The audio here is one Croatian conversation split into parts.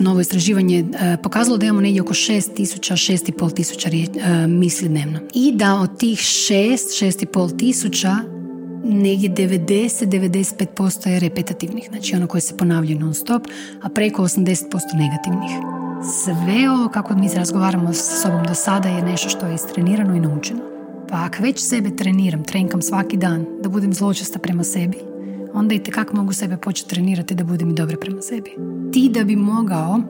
Novo istraživanje e, pokazalo da imamo negdje oko 6000, 6500 tisuća e, misli dnevno. I da od tih 6, 6500 tisuća negdje 90-95% je repetativnih, znači ono koje se ponavljaju non stop, a preko 80% negativnih. Sve ovo kako mi razgovaramo sa sobom do sada je nešto što je istrenirano i naučeno. Pa ako već sebe treniram, trenkam svaki dan da budem zločesta prema sebi, onda i kako mogu sebe početi trenirati da budem i dobra prema sebi. Ti da bi mogao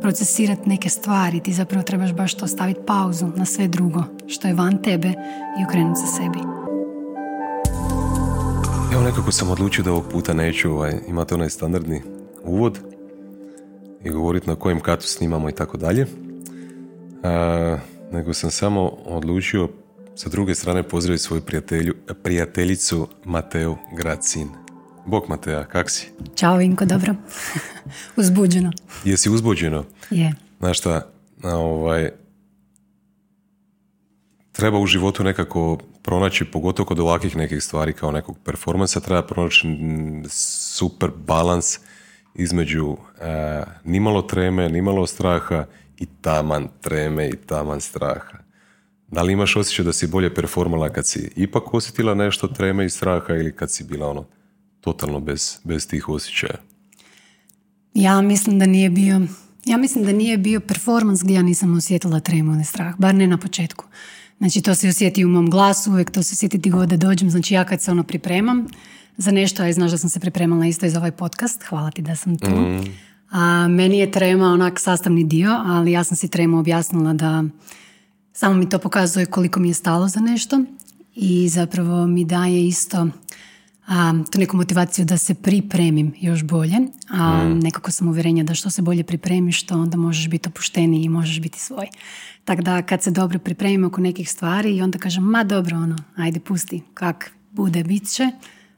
procesirati neke stvari, ti zapravo trebaš baš to staviti pauzu na sve drugo što je van tebe i okrenuti se sebi. Evo nekako sam odlučio da ovog puta neću ovaj, imati onaj standardni uvod i govoriti na kojem katu snimamo i tako dalje. Nego sam samo odlučio sa druge strane pozdraviti svoju prijatelju, prijateljicu Mateu Gracin. Bog Mateja, kak si? Ćao Vinko, dobro. uzbuđeno. Jesi uzbuđeno? Je. Znaš šta, ovaj, treba u životu nekako pronaći, pogotovo kod ovakvih nekih stvari kao nekog performansa, treba pronaći super balans između e, nimalo treme, nimalo straha i taman treme i taman straha. Da li imaš osjećaj da si bolje performala kad si ipak osjetila nešto treme i straha ili kad si bila ono totalno bez, bez tih osjećaja? Ja mislim da nije bio ja mislim da nije bio performans gdje ja nisam osjetila tremu ili strah, bar ne na početku. Znači to se osjeti u mom glasu, uvijek to se osjeti god da dođem. Znači ja kad se ono pripremam za nešto, a znaš da sam se pripremala isto i za ovaj podcast, hvala ti da sam tu. Mm. A, meni je trema onak sastavni dio, ali ja sam si tremu objasnila da samo mi to pokazuje koliko mi je stalo za nešto i zapravo mi daje isto a, tu neku motivaciju da se pripremim još bolje. A mm. nekako sam uvjerenja da što se bolje pripremiš, to onda možeš biti opušteniji i možeš biti svoj. Tako da kad se dobro pripremim oko nekih stvari i onda kažem, ma dobro, ono, ajde pusti, kak bude, bit će,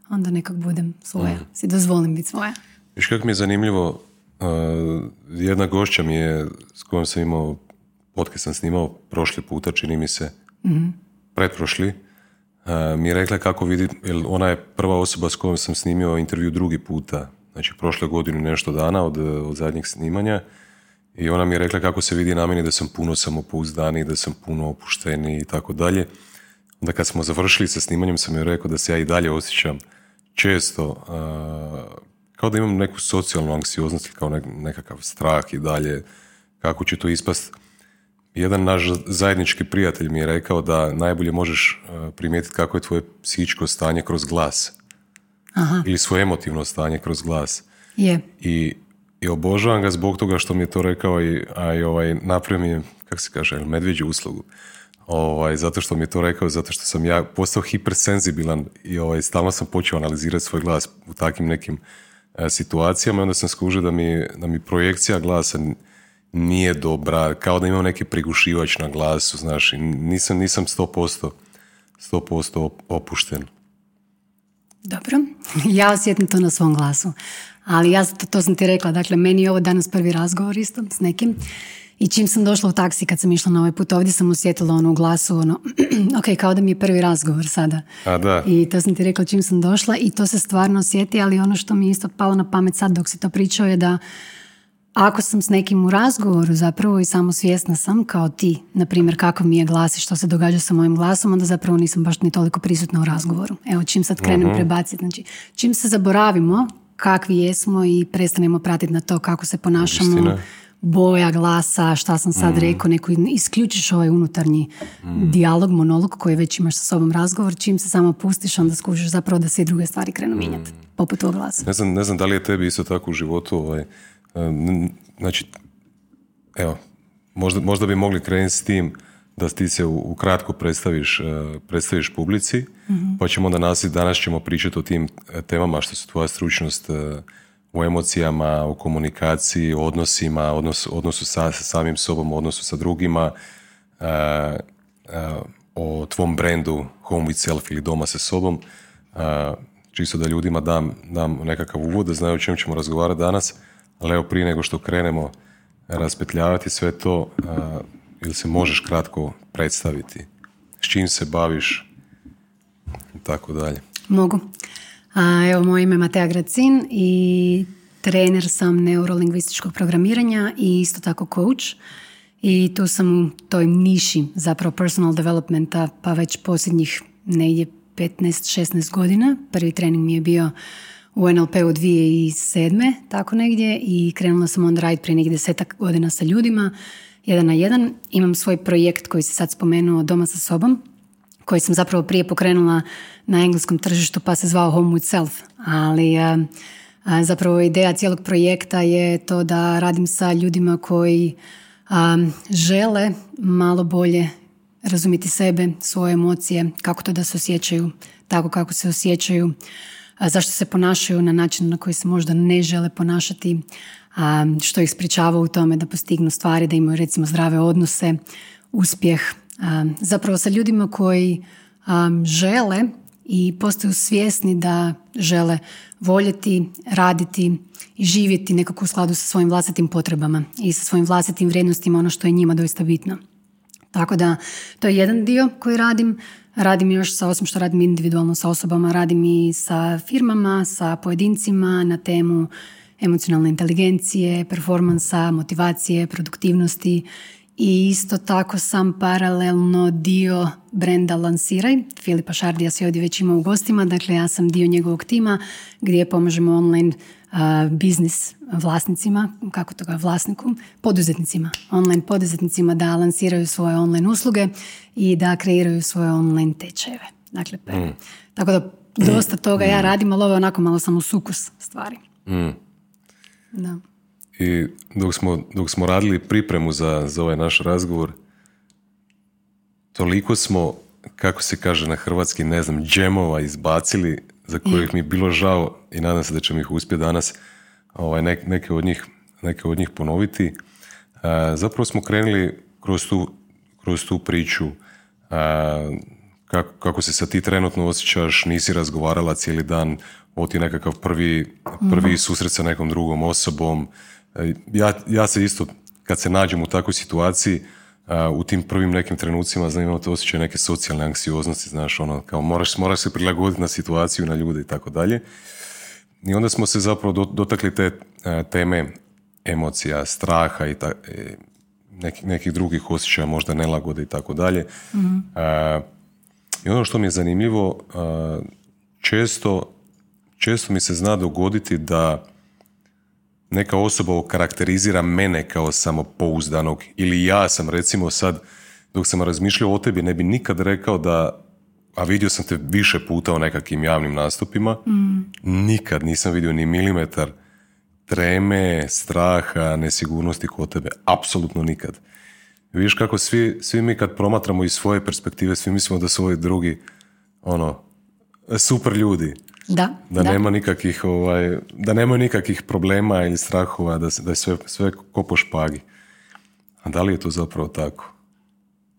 onda nekak budem svoja, mm. si dozvolim biti svoja. Viš kako mi je zanimljivo, uh, jedna gošća mi je, s kojom sam imao, podcast sam snimao prošli puta, čini mi se, mm pretprošli, uh, mi je rekla kako vidi, jer ona je prva osoba s kojom sam snimio intervju drugi puta, znači prošle godine nešto dana od, od zadnjeg snimanja, i ona mi je rekla kako se vidi na meni da sam puno samopouzdaniji, da sam puno opušteniji i tako dalje. Onda kad smo završili sa snimanjem sam joj rekao da se ja i dalje osjećam često kao da imam neku socijalnu anksioznost kao nekakav strah i dalje kako će to ispast. Jedan naš zajednički prijatelj mi je rekao da najbolje možeš primijetiti kako je tvoje psihičko stanje kroz glas. Aha. Ili svoje emotivno stanje kroz glas. Je. I i obožavam ga zbog toga što mi je to rekao i, a i ovaj, napravio mi je, kako se kaže, medvjeđu uslugu. Ovaj, zato što mi je to rekao, zato što sam ja postao hipersenzibilan i ovaj, stalno sam počeo analizirati svoj glas u takvim nekim e, situacijama i onda sam skužio da mi, da mi projekcija glasa nije dobra, kao da imam neki prigušivač na glasu, znaš, nisam, nisam 100%, 100% opušten. Dobro, ja osjetim to na svom glasu. Ali ja to, to sam ti rekla, dakle meni je ovo danas prvi razgovor isto s nekim. I čim sam došla u taksi kad sam išla na ovaj put ovdje sam osjetila ono u glasu ono, ok, kao da mi je prvi razgovor sada. A da. I to sam ti rekla čim sam došla i to se stvarno osjeti, ali ono što mi je isto palo na pamet sad dok si to pričao je da ako sam s nekim u razgovoru zapravo i samo svjesna sam kao ti, na primjer kako mi je glas i što se događa sa mojim glasom, onda zapravo nisam baš ni toliko prisutna u razgovoru. Evo čim sad krenem uh prebaciti, znači čim se zaboravimo kakvi jesmo i prestanemo pratiti na to kako se ponašamo, boja glasa, šta sam sad mm. rekao, neko isključiš ovaj unutarnji mm. dijalog, monolog koji već imaš sa sobom razgovor, čim se samo pustiš, onda skužiš zapravo da se i druge stvari krenu mijenjati, mm. poput ovog glasa. Ne znam, ne znam da li je tebi isto tako u životu, ovaj, znači, evo, možda, možda bi mogli krenuti s tim da ti se u, kratko predstaviš, e, predstaviš publici, mm pa ćemo onda nas danas ćemo pričati o tim e, temama što su tvoja stručnost e, u emocijama, u komunikaciji, o odnosima, odnos, odnosu sa, samim sobom, odnosu sa drugima, o tvom brendu home with self ili doma sa sobom. Čisto da ljudima dam, dam nekakav uvod, da znaju o čem ćemo razgovarati danas, ali evo prije nego što krenemo raspetljavati sve to, ili se možeš kratko predstaviti? S čim se baviš? I tako dalje. Mogu. Evo, moje ime je Matea Gracin i trener sam neurolingvističkog programiranja i isto tako coach. I tu sam u toj niši zapravo personal developmenta pa već posljednjih negdje 15-16 godina. Prvi trening mi je bio u NLP u 2007. tako negdje i krenula sam onda raditi prije negdje desetak godina sa ljudima, jedan na jedan. Imam svoj projekt koji se sad spomenuo Doma sa sobom, koji sam zapravo prije pokrenula na engleskom tržištu pa se zvao Home with Self. Ali zapravo ideja cijelog projekta je to da radim sa ljudima koji žele malo bolje razumjeti sebe, svoje emocije, kako to da se osjećaju tako kako se osjećaju, zašto se ponašaju na način na koji se možda ne žele ponašati, što ih spričava u tome da postignu stvari, da imaju recimo zdrave odnose, uspjeh. zapravo sa ljudima koji žele i postaju svjesni da žele voljeti, raditi i živjeti nekako u skladu sa svojim vlastitim potrebama i sa svojim vlastitim vrijednostima, ono što je njima doista bitno. Tako da to je jedan dio koji radim. Radim još sa, osim što radim individualno sa osobama, radim i sa firmama, sa pojedincima na temu emocionalne inteligencije, performansa, motivacije, produktivnosti i isto tako sam paralelno dio brenda Lansiraj. Filipa Šardija se ovdje već ima u gostima, dakle ja sam dio njegovog tima gdje pomažemo online biznis vlasnicima, kako toga vlasniku, poduzetnicima, online poduzetnicima da lansiraju svoje online usluge i da kreiraju svoje online tečajeve. Dakle, mm. tako da dosta toga ja radim, ali ovo je onako malo samo sukus stvari. Mm. Da. I dok smo, dok smo radili pripremu za, za ovaj naš razgovor, toliko smo, kako se kaže na hrvatski, ne znam, džemova izbacili za kojih mi je bilo žao i nadam se da ćemo ih uspjeti danas ovaj, neke, od njih, neke od njih ponoviti. E, zapravo smo krenuli kroz tu, kroz tu priču e, kako, kako se sad ti trenutno osjećaš, nisi razgovarala cijeli dan, ovo ti nekakav prvi, prvi mm susret sa nekom drugom osobom. E, ja, ja se isto, kad se nađem u takvoj situaciji, u tim prvim nekim trenucima znam imati osjećaj neke socijalne anksioznosti, znaš, ono, kao moraš, moraš se prilagoditi na situaciju, na ljude i tako dalje. I onda smo se zapravo dotakli te teme emocija, straha i ta, e, nekih drugih osjećaja, možda nelagode i tako dalje. Mhm. I ono što mi je zanimljivo, često, često mi se zna dogoditi da neka osoba okarakterizira mene kao samopouzdanog ili ja sam recimo sad dok sam razmišljao o tebi ne bi nikad rekao da a vidio sam te više puta u nekakvim javnim nastupima mm. nikad nisam vidio ni milimetar treme, straha, nesigurnosti kod tebe. Apsolutno nikad. Viš kako svi, svi mi kad promatramo iz svoje perspektive, svi mislimo da su ovi drugi ono, super ljudi. Da, da, nema nikakvih ovaj, da nema nikakvih problema ili strahova, da, da je sve, sve ko po špagi. A da li je to zapravo tako?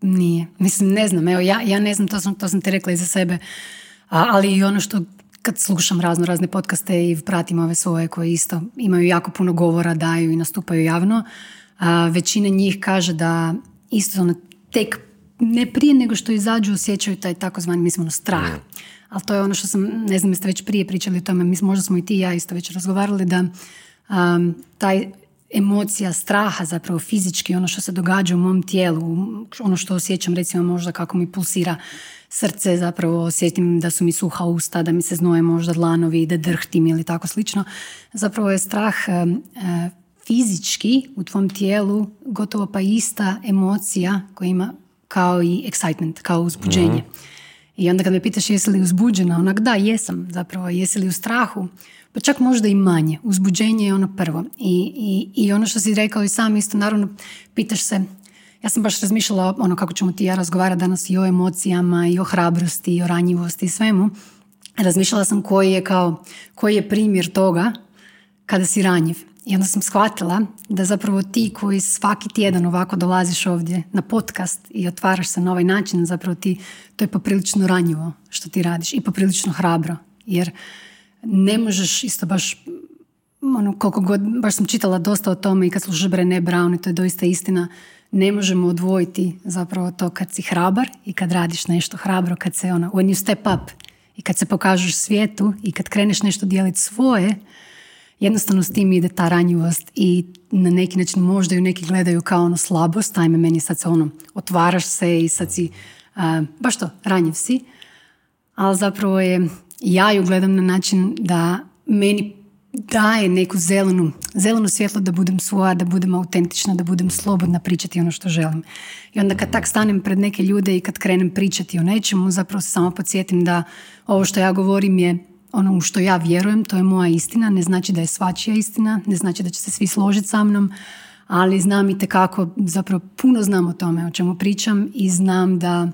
Nije. Mislim, ne znam. Evo, ja, ja ne znam, to sam, to sam ti rekla i za sebe. A, ali i ono što kad slušam razno razne podcaste i pratim ove svoje koje isto imaju jako puno govora, daju i nastupaju javno, a, većina njih kaže da isto ono, tek ne prije nego što izađu osjećaju taj takozvani, mislim, ono, strah. Mm ali to je ono što sam, ne znam jeste već prije pričali o tome, mi, možda smo i ti i ja isto već razgovarali da um, taj emocija straha zapravo fizički, ono što se događa u mom tijelu, ono što osjećam recimo možda kako mi pulsira srce, zapravo osjetim da su mi suha usta, da mi se znoje možda dlanovi, da drhtim ili tako slično. Zapravo je strah um, fizički u tvom tijelu gotovo pa ista emocija koja ima kao i excitement, kao uzbuđenje. Mhm. I onda kad me pitaš jesi li uzbuđena, onak da, jesam zapravo, jesi li u strahu, pa čak možda i manje. Uzbuđenje je ono prvo. I, i, i ono što si rekao i sam isto, naravno, pitaš se, ja sam baš razmišljala ono kako ćemo ti ja razgovarati danas i o emocijama i o hrabrosti i o ranjivosti i svemu. Razmišljala sam koji je kao, koji je primjer toga kada si ranjiv. I onda sam shvatila da zapravo ti koji svaki tjedan ovako dolaziš ovdje na podcast i otvaraš se na ovaj način, zapravo ti, to je poprilično ranjivo što ti radiš i poprilično hrabro. Jer ne možeš isto baš ono, koliko god, baš sam čitala dosta o tome i kad slušaš Brené Brown i to je doista istina, ne možemo odvojiti zapravo to kad si hrabar i kad radiš nešto hrabro, kad se ono, when you step up i kad se pokažeš svijetu i kad kreneš nešto dijeliti svoje, jednostavno s tim ide ta ranjivost i na neki način možda ju neki gledaju kao ono slabost, ajme meni sad se ono, otvaraš se i sad si, baš to, ranjiv si, ali zapravo je, ja ju gledam na način da meni daje neku zelenu, zelenu svjetlo da budem svoja, da budem autentična, da budem slobodna pričati ono što želim. I onda kad tak stanem pred neke ljude i kad krenem pričati o nečemu, zapravo se samo podsjetim da ovo što ja govorim je ono u što ja vjerujem, to je moja istina, ne znači da je svačija istina, ne znači da će se svi složiti sa mnom, ali znam i kako zapravo puno znam o tome o čemu pričam i znam da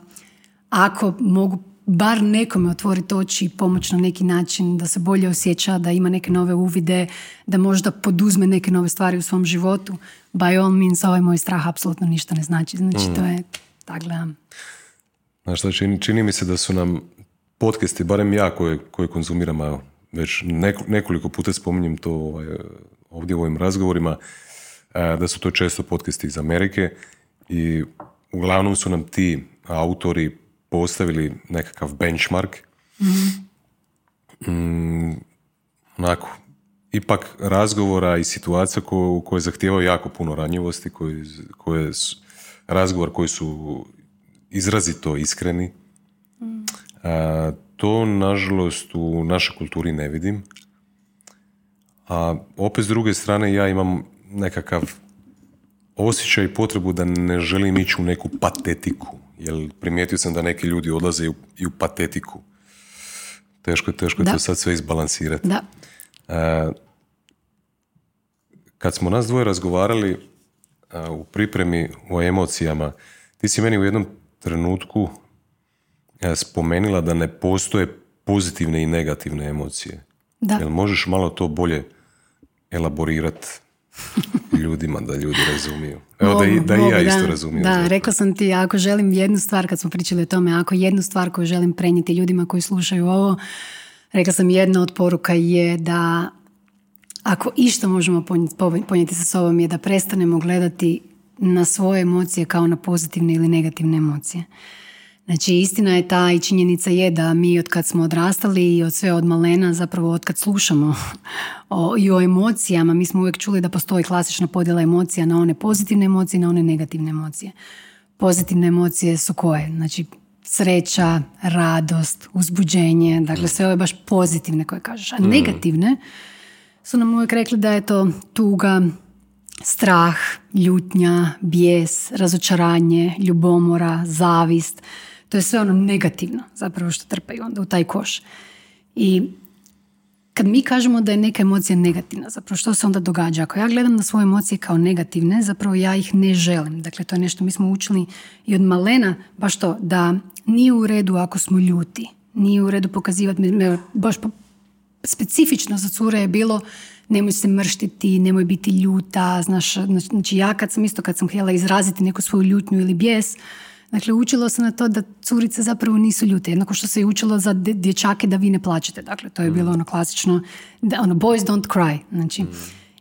ako mogu bar nekome otvoriti oči i pomoć na neki način, da se bolje osjeća, da ima neke nove uvide, da možda poduzme neke nove stvari u svom životu, by all means, ovaj moj strah apsolutno ništa ne znači. Znači, to je, tak gledam. Znaš čini, čini mi se da su nam podcasti, barem ja koje, koje konzumiram, već nekoliko puta spominjem to ovaj, ovdje u ovim razgovorima, da su to često podcasti iz Amerike i uglavnom su nam ti autori postavili nekakav benchmark. Mm, onako, ipak razgovora i situacija ko, koje zahtijevaju jako puno ranjivosti, koje, koje su, razgovor koji su izrazito iskreni. A, to, nažalost, u našoj kulturi ne vidim. A opet s druge strane ja imam nekakav osjećaj i potrebu da ne želim ići u neku patetiku jer primijetio sam da neki ljudi odlaze i u, patetiku. Teško je teško to sad sve izbalansirati. Da. E, kad smo nas dvoje razgovarali u pripremi o emocijama, ti si meni u jednom trenutku e, spomenula da ne postoje pozitivne i negativne emocije. Da. Jel možeš malo to bolje elaborirati ljudima da ljudi razumiju. Evo da, i, da i ja isto razumijem. Da, rekla sam ti, ako želim jednu stvar, kad smo pričali o tome, ako jednu stvar koju želim prenijeti ljudima koji slušaju ovo, rekla sam jedna od poruka je da ako išta možemo ponijeti sa sobom je da prestanemo gledati na svoje emocije kao na pozitivne ili negativne emocije. Znači, istina je ta i činjenica je da mi od kad smo odrastali i od sve od malena, zapravo od kad slušamo o, i o emocijama, mi smo uvijek čuli da postoji klasična podjela emocija na one pozitivne emocije i na one negativne emocije. Pozitivne emocije su koje? Znači, sreća, radost, uzbuđenje, dakle sve ove baš pozitivne koje kažeš. A mm. negativne su nam uvijek rekli da je to tuga, strah, ljutnja, bijes, razočaranje, ljubomora, zavist, to je sve ono negativno zapravo što trpaju onda u taj koš. I kad mi kažemo da je neka emocija negativna, zapravo što se onda događa? Ako ja gledam na svoje emocije kao negativne, zapravo ja ih ne želim. Dakle, to je nešto mi smo učili i od malena, baš to, da nije u redu ako smo ljuti. Nije u redu pokazivati, baš specifično za cure je bilo nemoj se mrštiti, nemoj biti ljuta, znaš, znači ja kad sam isto, kad sam htjela izraziti neku svoju ljutnju ili bijes, Dakle, učilo se na to da curice zapravo nisu ljute. Jednako što se je učilo za dječake da vi ne plaćete. Dakle, to je bilo mm. ono klasično, da, ono, boys don't cry. Znači, mm.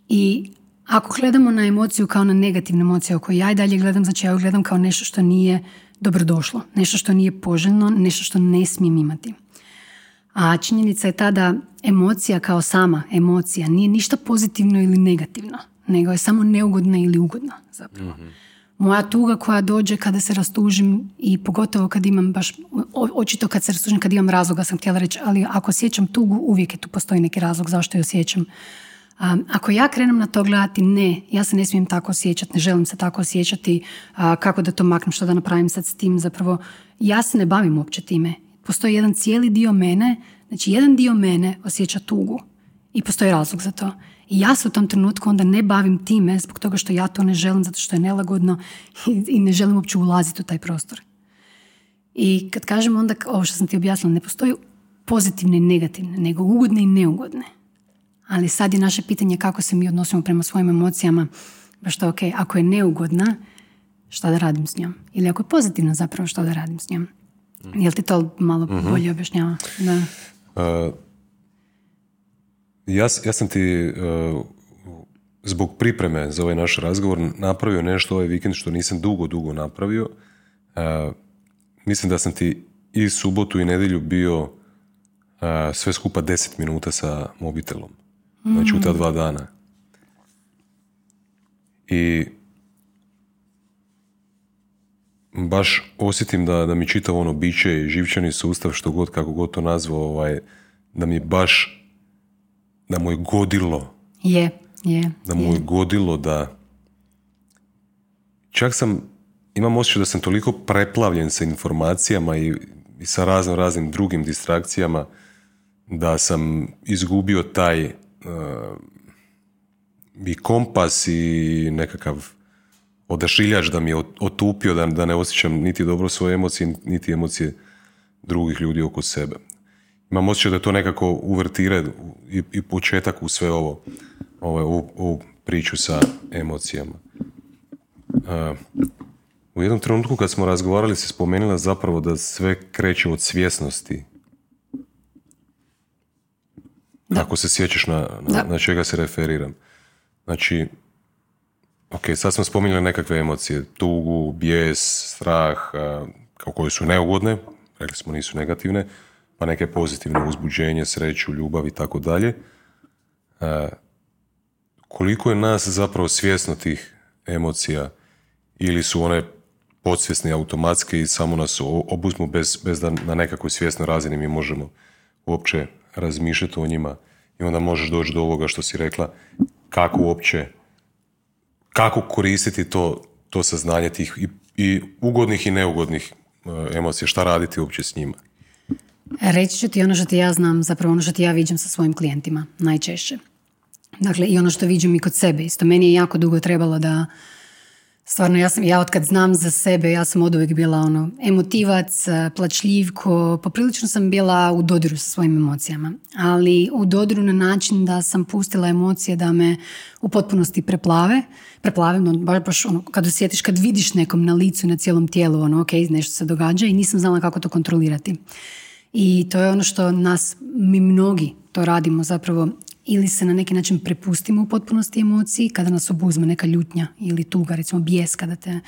I ako gledamo na emociju kao na negativnu emociju, koju ja i dalje gledam, znači ja ju gledam kao nešto što nije dobrodošlo, nešto što nije poželjno, nešto što ne smijem imati. A činjenica je ta da emocija kao sama emocija nije ništa pozitivno ili negativno, nego je samo neugodna ili ugodna zapravo. Mhm moja tuga koja dođe kada se rastužim i pogotovo kad imam baš, očito kad se rastužim, kad imam razloga sam htjela reći, ali ako osjećam tugu, uvijek je tu postoji neki razlog zašto je osjećam. ako ja krenem na to gledati, ne, ja se ne smijem tako osjećati, ne želim se tako osjećati, kako da to maknem, što da napravim sad s tim, zapravo ja se ne bavim uopće time. Postoji jedan cijeli dio mene, znači jedan dio mene osjeća tugu i postoji razlog za to. I ja se u tom trenutku onda ne bavim time zbog toga što ja to ne želim zato što je nelagodno i, ne želim uopće ulaziti u taj prostor. I kad kažem onda, ovo što sam ti objasnila, ne postoji pozitivne i negativne, nego ugodne i neugodne. Ali sad je naše pitanje kako se mi odnosimo prema svojim emocijama. Baš to, ok, ako je neugodna, šta da radim s njom? Ili ako je pozitivna zapravo, šta da radim s njom? Jel ti to malo mhm. bolje objašnjava? Da. Uh, ja, ja sam ti uh, zbog pripreme za ovaj naš razgovor napravio nešto ovaj vikend što nisam dugo, dugo napravio. Uh, mislim da sam ti i subotu i nedjelju bio uh, sve skupa 10 minuta sa mobitelom. Znači u ta dva dana. I baš osjetim da, da mi čitav ono biće i živčani sustav, što god, kako god to nazvao, ovaj, da mi baš, da mu je godilo. Je, je. Da mu je godilo da... Čak sam, imam osjećaj da sam toliko preplavljen sa informacijama i, i sa razno raznim drugim distrakcijama, da sam izgubio taj uh, i kompas i nekakav odašiljač da mi je otupio, da, da ne osjećam niti dobro svoje emocije, niti emocije drugih ljudi oko sebe. Imam osjećaj da je to nekako uvertire i, i početak u sve ovo, ovo u, u priču sa emocijama. Uh, u jednom trenutku kad smo razgovarali se spomenula zapravo da sve kreće od svjesnosti. Da. Ako se sjećaš na, na, na čega se referiram. Znači, ok, sad smo spominjali nekakve emocije, tugu, bijes, strah, kao koje su neugodne, rekli smo nisu negativne, pa neke pozitivne uzbuđenje, sreću, ljubav i tako dalje. Koliko je nas zapravo svjesno tih emocija ili su one podsvjesni automatski i samo nas obuzmu bez, bez da na nekakvoj svjesnoj razini mi možemo uopće razmišljati o njima i onda možeš doći do ovoga što si rekla kako uopće kako koristiti to, to saznanje tih i, i ugodnih i neugodnih e, emocija, šta raditi uopće s njima? Reći ću ti ono što ti ja znam, zapravo ono što ti ja viđam sa svojim klijentima najčešće. Dakle, i ono što viđam i kod sebe. Isto meni je jako dugo trebalo da Stvarno, ja, sam, ja od kad znam za sebe, ja sam od uvijek bila ono, emotivac, plačljivko, poprilično sam bila u dodiru sa svojim emocijama. Ali u dodiru na način da sam pustila emocije da me u potpunosti preplave. Preplave, no, baš, ono, kad osjetiš, kad vidiš nekom na licu na cijelom tijelu, ono, ok, nešto se događa i nisam znala kako to kontrolirati. I to je ono što nas, mi mnogi to radimo zapravo ili se na neki način prepustimo u potpunosti emociji kada nas obuzme neka ljutnja ili tuga, recimo bijes kada, te,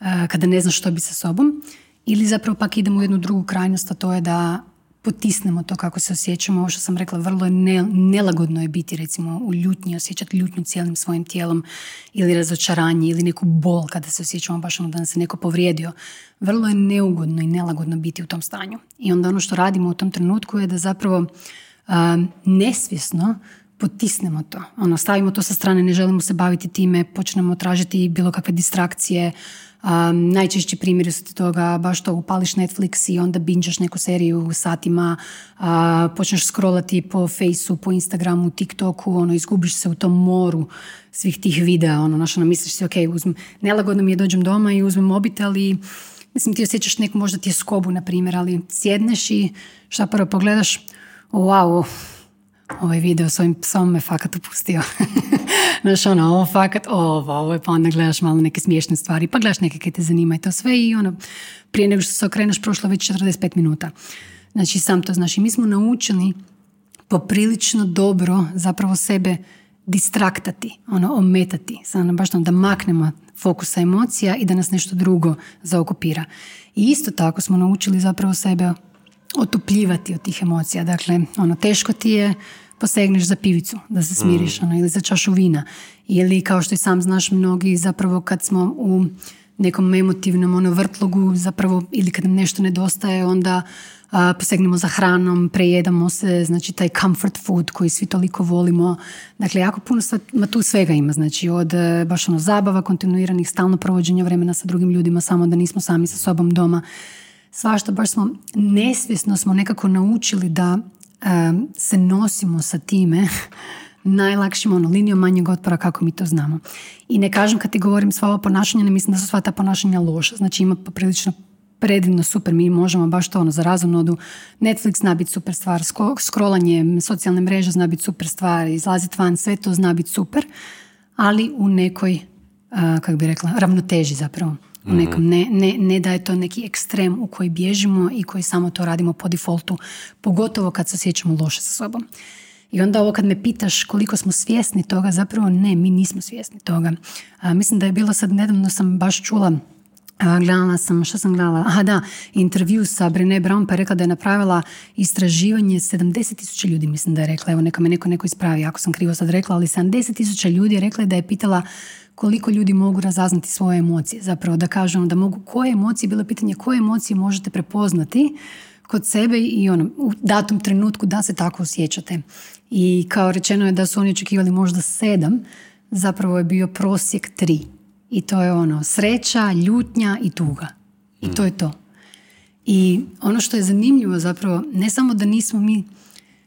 eh, kada ne znaš što bi sa sobom ili zapravo pak idemo u jednu drugu krajnost, a to je da potisnemo to kako se osjećamo. Ovo što sam rekla, vrlo je nelagodno je biti recimo u ljutnji, osjećati ljutnju cijelim svojim tijelom ili razočaranje ili neku bol kada se osjećamo baš ono da nas se neko povrijedio. Vrlo je neugodno i nelagodno biti u tom stanju. I onda ono što radimo u tom trenutku je da zapravo nesvjesno potisnemo to. Ono, stavimo to sa strane, ne želimo se baviti time, počnemo tražiti bilo kakve distrakcije. Um, najčešći primjeri su toga baš to upališ Netflix i onda binđaš neku seriju satima, uh, počneš scrollati po Faceu, po Instagramu, TikToku, ono, izgubiš se u tom moru svih tih videa, ono, znaš, ono, misliš si, ok, uzmem, nelagodno mi je dođem doma i uzmem mobitel i mislim ti osjećaš neku možda ti je skobu, na primjer, ali sjedneš i šta prvo pogledaš, wow, ovaj video s ovim psom me fakat upustio. Znaš, ono, ovo fakat, ovo, ovo je, pa onda gledaš malo neke smiješne stvari, pa gledaš neke koje te zanimaju, to sve i ono, prije nego što se okreneš prošlo već 45 minuta. Znači, sam to znaš. I mi smo naučili poprilično dobro zapravo sebe distraktati, ono, ometati, samo baš da maknemo fokusa emocija i da nas nešto drugo zaokupira. I isto tako smo naučili zapravo sebe otupljivati od tih emocija. Dakle, ono, teško ti je, posegneš za pivicu, da se smiriš, mm. ono, ili za čašu vina. Ili, kao što i sam znaš, mnogi zapravo kad smo u nekom emotivnom ono, vrtlogu, zapravo, ili kad nam nešto nedostaje, onda posegnemo za hranom, prejedamo se, znači taj comfort food koji svi toliko volimo. Dakle, jako puno ma tu svega ima, znači od e, baš ono zabava, kontinuiranih, stalno provođenja vremena sa drugim ljudima, samo da nismo sami sa sobom doma svašta, baš smo nesvjesno smo nekako naučili da se nosimo sa time najlakšim ono, linijom manjeg otpora kako mi to znamo. I ne kažem kad ti govorim sva ova ponašanja, ne mislim da su sva ta ponašanja loša. Znači ima poprilično predivno super, mi možemo baš to ono za razumnu odu. Netflix zna biti super stvar, scrollanje socijalne mreže zna biti super stvar, izlaziti van, sve to zna biti super, ali u nekoj, kako bi rekla, ravnoteži zapravo. Mhm. nekom, ne, ne, ne da je to neki ekstrem u koji bježimo i koji samo to radimo po defaultu, pogotovo kad se osjećamo loše sa sobom. I onda ovo kad me pitaš koliko smo svjesni toga, zapravo ne, mi nismo svjesni toga. A, mislim da je bilo sad, nedavno sam baš čula gledala sam, što sam gledala? Aha da, intervju sa Brené Brown pa je rekla da je napravila istraživanje 70 tisuća ljudi, mislim da je rekla, evo neka me neko, neko ispravi ako sam krivo sad rekla, ali 70 tisuća ljudi je rekla da je pitala koliko ljudi mogu razaznati svoje emocije. Zapravo da kažem da mogu koje emocije, bilo pitanje koje emocije možete prepoznati kod sebe i ono, u datom trenutku da se tako osjećate. I kao rečeno je da su oni očekivali možda sedam, zapravo je bio prosjek tri. I to je ono, sreća, ljutnja i tuga. I to je to. I ono što je zanimljivo zapravo, ne samo da nismo mi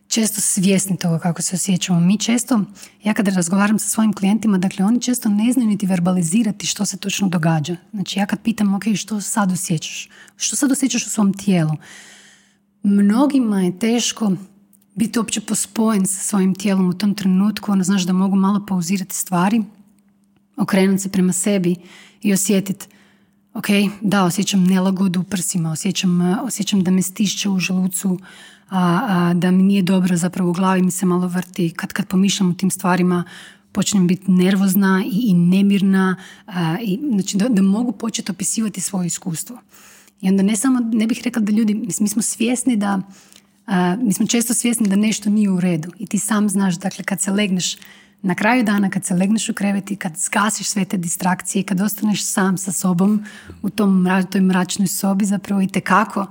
često svjesni toga kako se osjećamo. Mi često, ja kada razgovaram sa svojim klijentima, dakle oni često ne znaju niti verbalizirati što se točno događa. Znači ja kad pitam, ok, što sad osjećaš? Što sad osjećaš u svom tijelu? Mnogima je teško biti uopće pospojen sa svojim tijelom u tom trenutku, ono znaš da mogu malo pauzirati stvari, okrenuti se prema sebi i osjetiti ok, da, osjećam nelagodu u prsima, osjećam, osjećam da me stišće u želucu, a, a, da mi nije dobro zapravo u glavi mi se malo vrti. Kad, kad pomišljam o tim stvarima počnem biti nervozna i, i nemirna, i, znači da, da mogu početi opisivati svoje iskustvo. I onda ne samo, ne bih rekla da ljudi, mi smo svjesni da, mi smo često svjesni da nešto nije u redu. I ti sam znaš, dakle, kad se legneš na kraju dana, kad se legneš u kreveti, kad zgasiš sve te distrakcije, kad ostaneš sam sa sobom u tom, toj mračnoj sobi, zapravo i tekako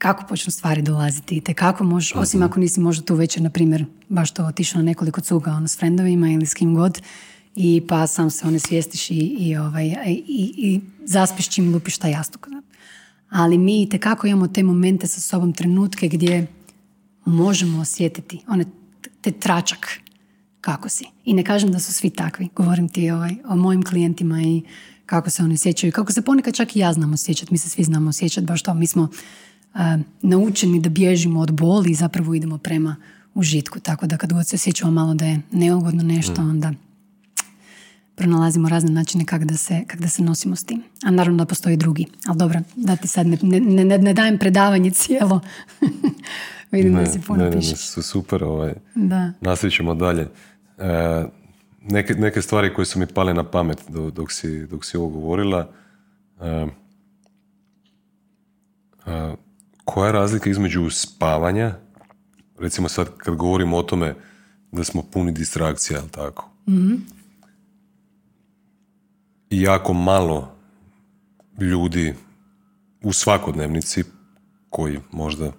kako počnu stvari dolaziti i te kako možeš, osim ako nisi možda tu večer, na primjer, baš to otišao na nekoliko cuga ono, s frendovima ili s kim god i pa sam se one svijestiš i, i, ovaj, i, i zaspiš čim lupiš taj jastuk. Ali mi te kako imamo te momente sa sobom, trenutke gdje možemo osjetiti one, te tračak kako si. I ne kažem da su svi takvi. Govorim ti ovaj, o mojim klijentima i kako se oni osjećaju. Kako se ponekad čak i ja znam osjećati. Mi se svi znamo osjećati. Baš to. Mi smo naučeni da bježimo od boli i zapravo idemo prema užitku. Tako da kad god se osjećamo malo da je neugodno nešto, mm. onda pronalazimo razne načine kako da, se, kak da se nosimo s tim. A naravno da postoji drugi. Ali dobro, da ti sad ne, ne, ne, ne dajem predavanje cijelo. Vidim da si puno ne, su super. Ovaj. Da. ćemo dalje. E, neke, neke stvari koje su mi pale na pamet dok, si, dok si ovo govorila. E, e, koja je razlika između spavanja, recimo sad kad govorimo o tome da smo puni distrakcija, jel tako? mm I jako malo ljudi u svakodnevnici koji možda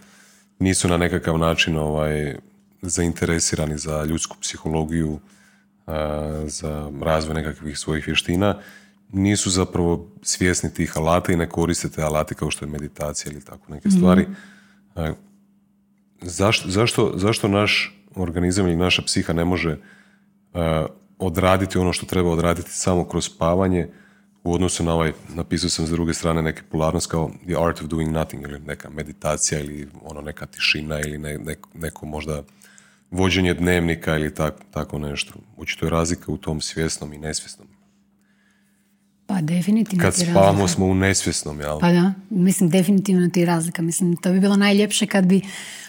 nisu na nekakav način ovaj, zainteresirani za ljudsku psihologiju, za razvoj nekakvih svojih vještina, nisu zapravo svjesni tih alata i ne koriste te alate kao što je meditacija ili tako neke stvari. mm Zašto, zašto, zašto naš organizam ili naša psiha ne može odraditi ono što treba odraditi samo kroz spavanje u odnosu na ovaj, napisao sam s druge strane neke polarnost kao the art of doing nothing ili neka meditacija ili ono neka tišina ili ne, neko možda vođenje dnevnika ili tak, tako nešto. Očito je razlika u tom svjesnom i nesvjesnom. Pa definitivno Kad spavamo smo u nesvjesnom, jel? Pa da, mislim definitivno ti je razlika. Mislim, to bi bilo najljepše kad bi,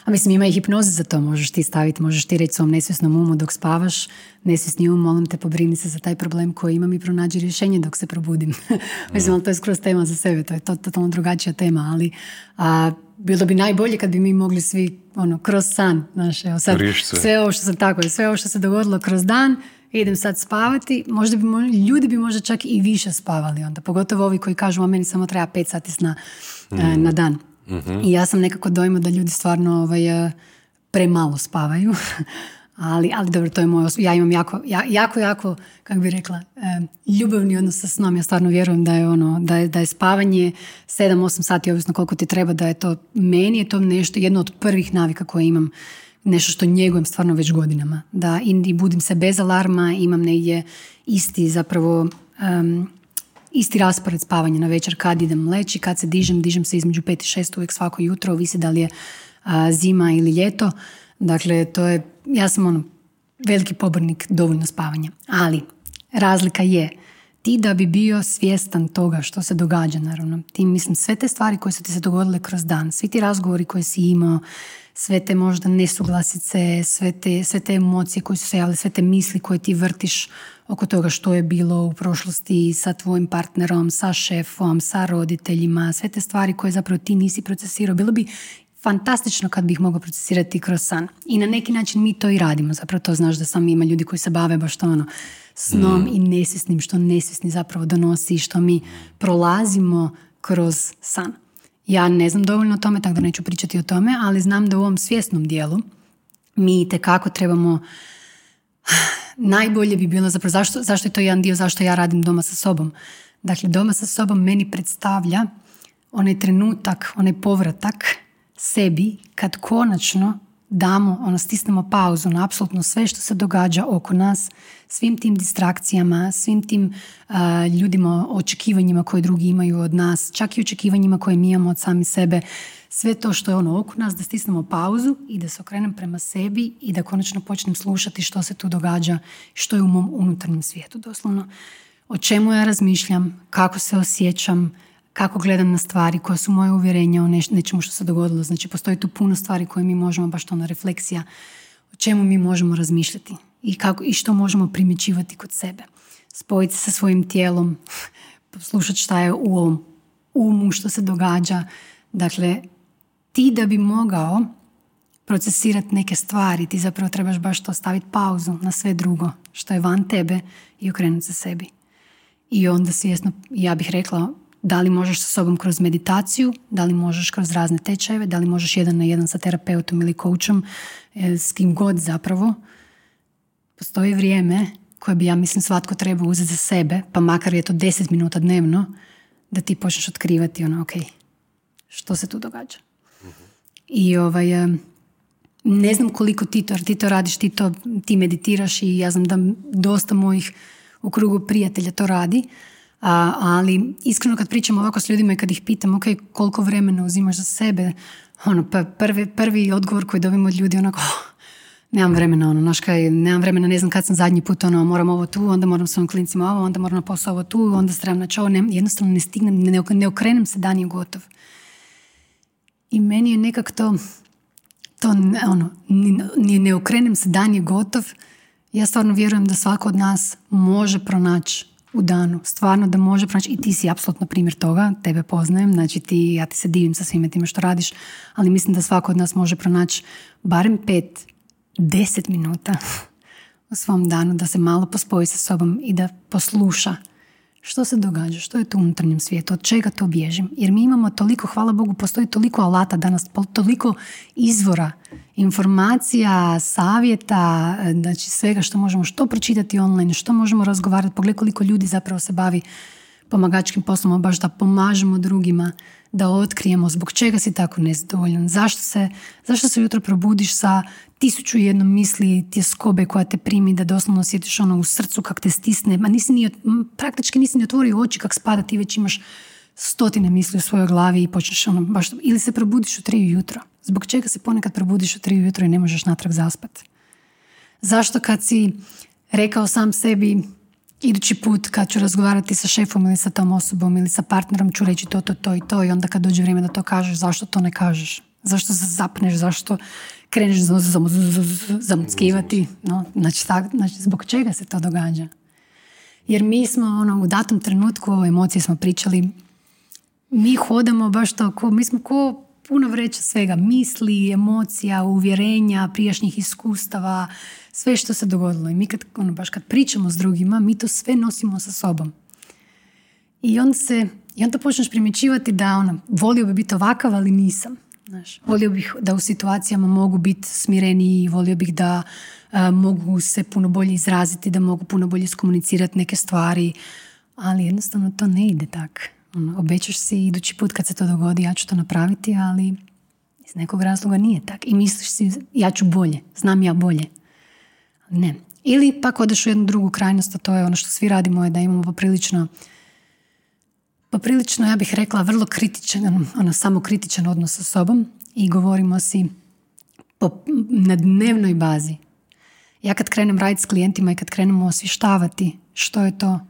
a mislim ima i hipnoze za to, možeš ti staviti, možeš ti reći svom nesvjesnom umu dok spavaš, nesvjesni um, molim te pobrini se za taj problem koji imam i pronađi rješenje dok se probudim. mislim, ali to je skroz tema za sebe, to je totalno drugačija tema, ali a, bilo bi najbolje kad bi mi mogli svi ono, kroz san, znaš, evo sad, sve ovo što se tako, sve ovo što se dogodilo kroz dan, idem sad spavati, možda bi, ljudi bi možda čak i više spavali onda, pogotovo ovi koji kažu, a meni samo treba pet sati sna mm. na dan. Mhm. I ja sam nekako dojma da ljudi stvarno ovaj, e, premalo spavaju, ali, ali dobro, to je moj, ja imam jako, jako, jako, kako bi rekla, ljubavni odnos sa snom, ja stvarno vjerujem da je ono, da je, da je spavanje 7-8 sati, ovisno koliko ti treba, da je to, meni je to nešto, jedno od prvih navika koje imam nešto što njegujem stvarno već godinama. Da i budim se bez alarma, imam negdje isti zapravo isti raspored spavanja na večer kad idem leći, kad se dižem, dižem se između 5 i 6 uvijek svako jutro, ovisi da li je zima ili ljeto. Dakle, to je, ja sam ono, veliki pobornik dovoljno spavanja. Ali, razlika je, ti da bi bio svjestan toga što se događa, naravno, ti mislim sve te stvari koje su ti se dogodile kroz dan, svi ti razgovori koje si imao, sve te možda nesuglasice, sve te, sve te emocije koje su se javile, sve te misli koje ti vrtiš oko toga što je bilo u prošlosti sa tvojim partnerom, sa šefom, sa roditeljima, sve te stvari koje zapravo ti nisi procesirao. Bilo bi fantastično kad bih mogao procesirati kroz san. I na neki način mi to i radimo. Zapravo to znaš da sam ima ljudi koji se bave baš to ono snom mm. i nesvjesnim, što nesvjesni zapravo donosi i što mi prolazimo kroz san. Ja ne znam dovoljno o tome, tako da neću pričati o tome, ali znam da u ovom svjesnom dijelu mi kako trebamo najbolje bi bilo zapravo zašto, zašto je to jedan dio zašto ja radim doma sa sobom. Dakle, doma sa sobom meni predstavlja onaj trenutak, onaj povratak sebi kad konačno damo, ono, stisnemo pauzu na apsolutno sve što se događa oko nas, svim tim distrakcijama, svim tim ljudima, očekivanjima koje drugi imaju od nas, čak i očekivanjima koje mi imamo od sami sebe, sve to što je ono oko nas, da stisnemo pauzu i da se okrenem prema sebi i da konačno počnem slušati što se tu događa, što je u mom unutarnjem svijetu doslovno. O čemu ja razmišljam, kako se osjećam, kako gledam na stvari, koja su moje uvjerenja o nečemu što se dogodilo. Znači, postoji tu puno stvari koje mi možemo, baš to na refleksija, o čemu mi možemo razmišljati i, kako, i što možemo primjećivati kod sebe. Spojiti se sa svojim tijelom, slušati šta je u ovom umu, što se događa. Dakle, ti da bi mogao procesirati neke stvari, ti zapravo trebaš baš to staviti pauzu na sve drugo što je van tebe i okrenuti se sebi. I onda svjesno, ja bih rekla, da li možeš sa sobom kroz meditaciju, da li možeš kroz razne tečajeve, da li možeš jedan na jedan sa terapeutom ili coachom, e, s kim god zapravo. Postoji vrijeme koje bi ja mislim svatko treba uzeti za sebe, pa makar je to 10 minuta dnevno, da ti počneš otkrivati ono, ok, što se tu događa. I ovaj, e, ne znam koliko ti to, ti to radiš, ti, to, ti meditiraš i ja znam da dosta mojih u krugu prijatelja to radi, ali iskreno kad pričam ovako s ljudima i kad ih pitam ok, koliko vremena uzimaš za sebe, ono, pa prvi, prvi odgovor koji dobim od ljudi onako, oh, nemam vremena, ono, naš kaj, nemam vremena, ne znam kad sam zadnji put, ono, moram ovo tu, onda moram s ovim klincima ovo, onda moram na posao ovo tu, onda se trebam na ne, jednostavno ne stignem, ne, ne okrenem se, dan je gotov. I meni je nekak to, to ono, ne, ne okrenem se, dan je gotov, ja stvarno vjerujem da svako od nas može pronaći u danu. Stvarno da može pronaći i ti si apsolutno primjer toga, tebe poznajem, znači ti, ja ti se divim sa svime time što radiš, ali mislim da svako od nas može pronaći barem pet, deset minuta u svom danu da se malo pospoji sa sobom i da posluša što se događa, što je tu unutarnjem svijetu, od čega to bježim. Jer mi imamo toliko, hvala Bogu, postoji toliko alata danas, toliko izvora informacija, savjeta, znači svega što možemo što pročitati online, što možemo razgovarati, pogledaj koliko ljudi zapravo se bavi pomagačkim poslom, baš da pomažemo drugima, da otkrijemo zbog čega si tako nezadovoljan, zašto se, zašto se jutro probudiš sa tisuću jednom misli tjeskobe koja te primi da doslovno osjetiš ono u srcu kak te stisne, ma nisi ni, praktički nisi ni otvorio oči kak spada, ti već imaš stotine misli u svojoj glavi i počneš ono baš, ili se probudiš u tri jutro. Zbog čega se ponekad probudiš u tri jutro i ne možeš natrag zaspat? Zašto kad si rekao sam sebi idući put kad ću razgovarati sa šefom ili sa tom osobom ili sa partnerom ću reći to, to, to i to i onda kad dođe vrijeme da to kažeš, zašto to ne kažeš? Zašto se zapneš? Zašto kreneš zamuckivati? No, znači, znači, zbog čega se to događa? Jer mi smo ono, u datom trenutku, o emocije smo pričali, mi hodamo baš to, mi smo ko puno vreća svega, misli, emocija, uvjerenja, prijašnjih iskustava, sve što se dogodilo. I mi kad, ono, baš kad pričamo s drugima, mi to sve nosimo sa sobom. I onda se, i onda počneš primjećivati da ono, volio bi biti ovakav, ali nisam. Znaš, volio bih da u situacijama mogu biti smireniji, volio bih da mogu se puno bolje izraziti, da mogu puno bolje skomunicirati neke stvari, ali jednostavno to ne ide tako. Ono, obećaš si idući put kad se to dogodi ja ću to napraviti, ali iz nekog razloga nije tak. I misliš si ja ću bolje, znam ja bolje. Ne. Ili pak odeš u jednu drugu krajnost, a to je ono što svi radimo je da imamo poprilično poprilično, ja bih rekla, vrlo kritičan, ono, samo kritičan odnos sa sobom i govorimo si na dnevnoj bazi. Ja kad krenem raditi s klijentima i kad krenemo osvještavati što je to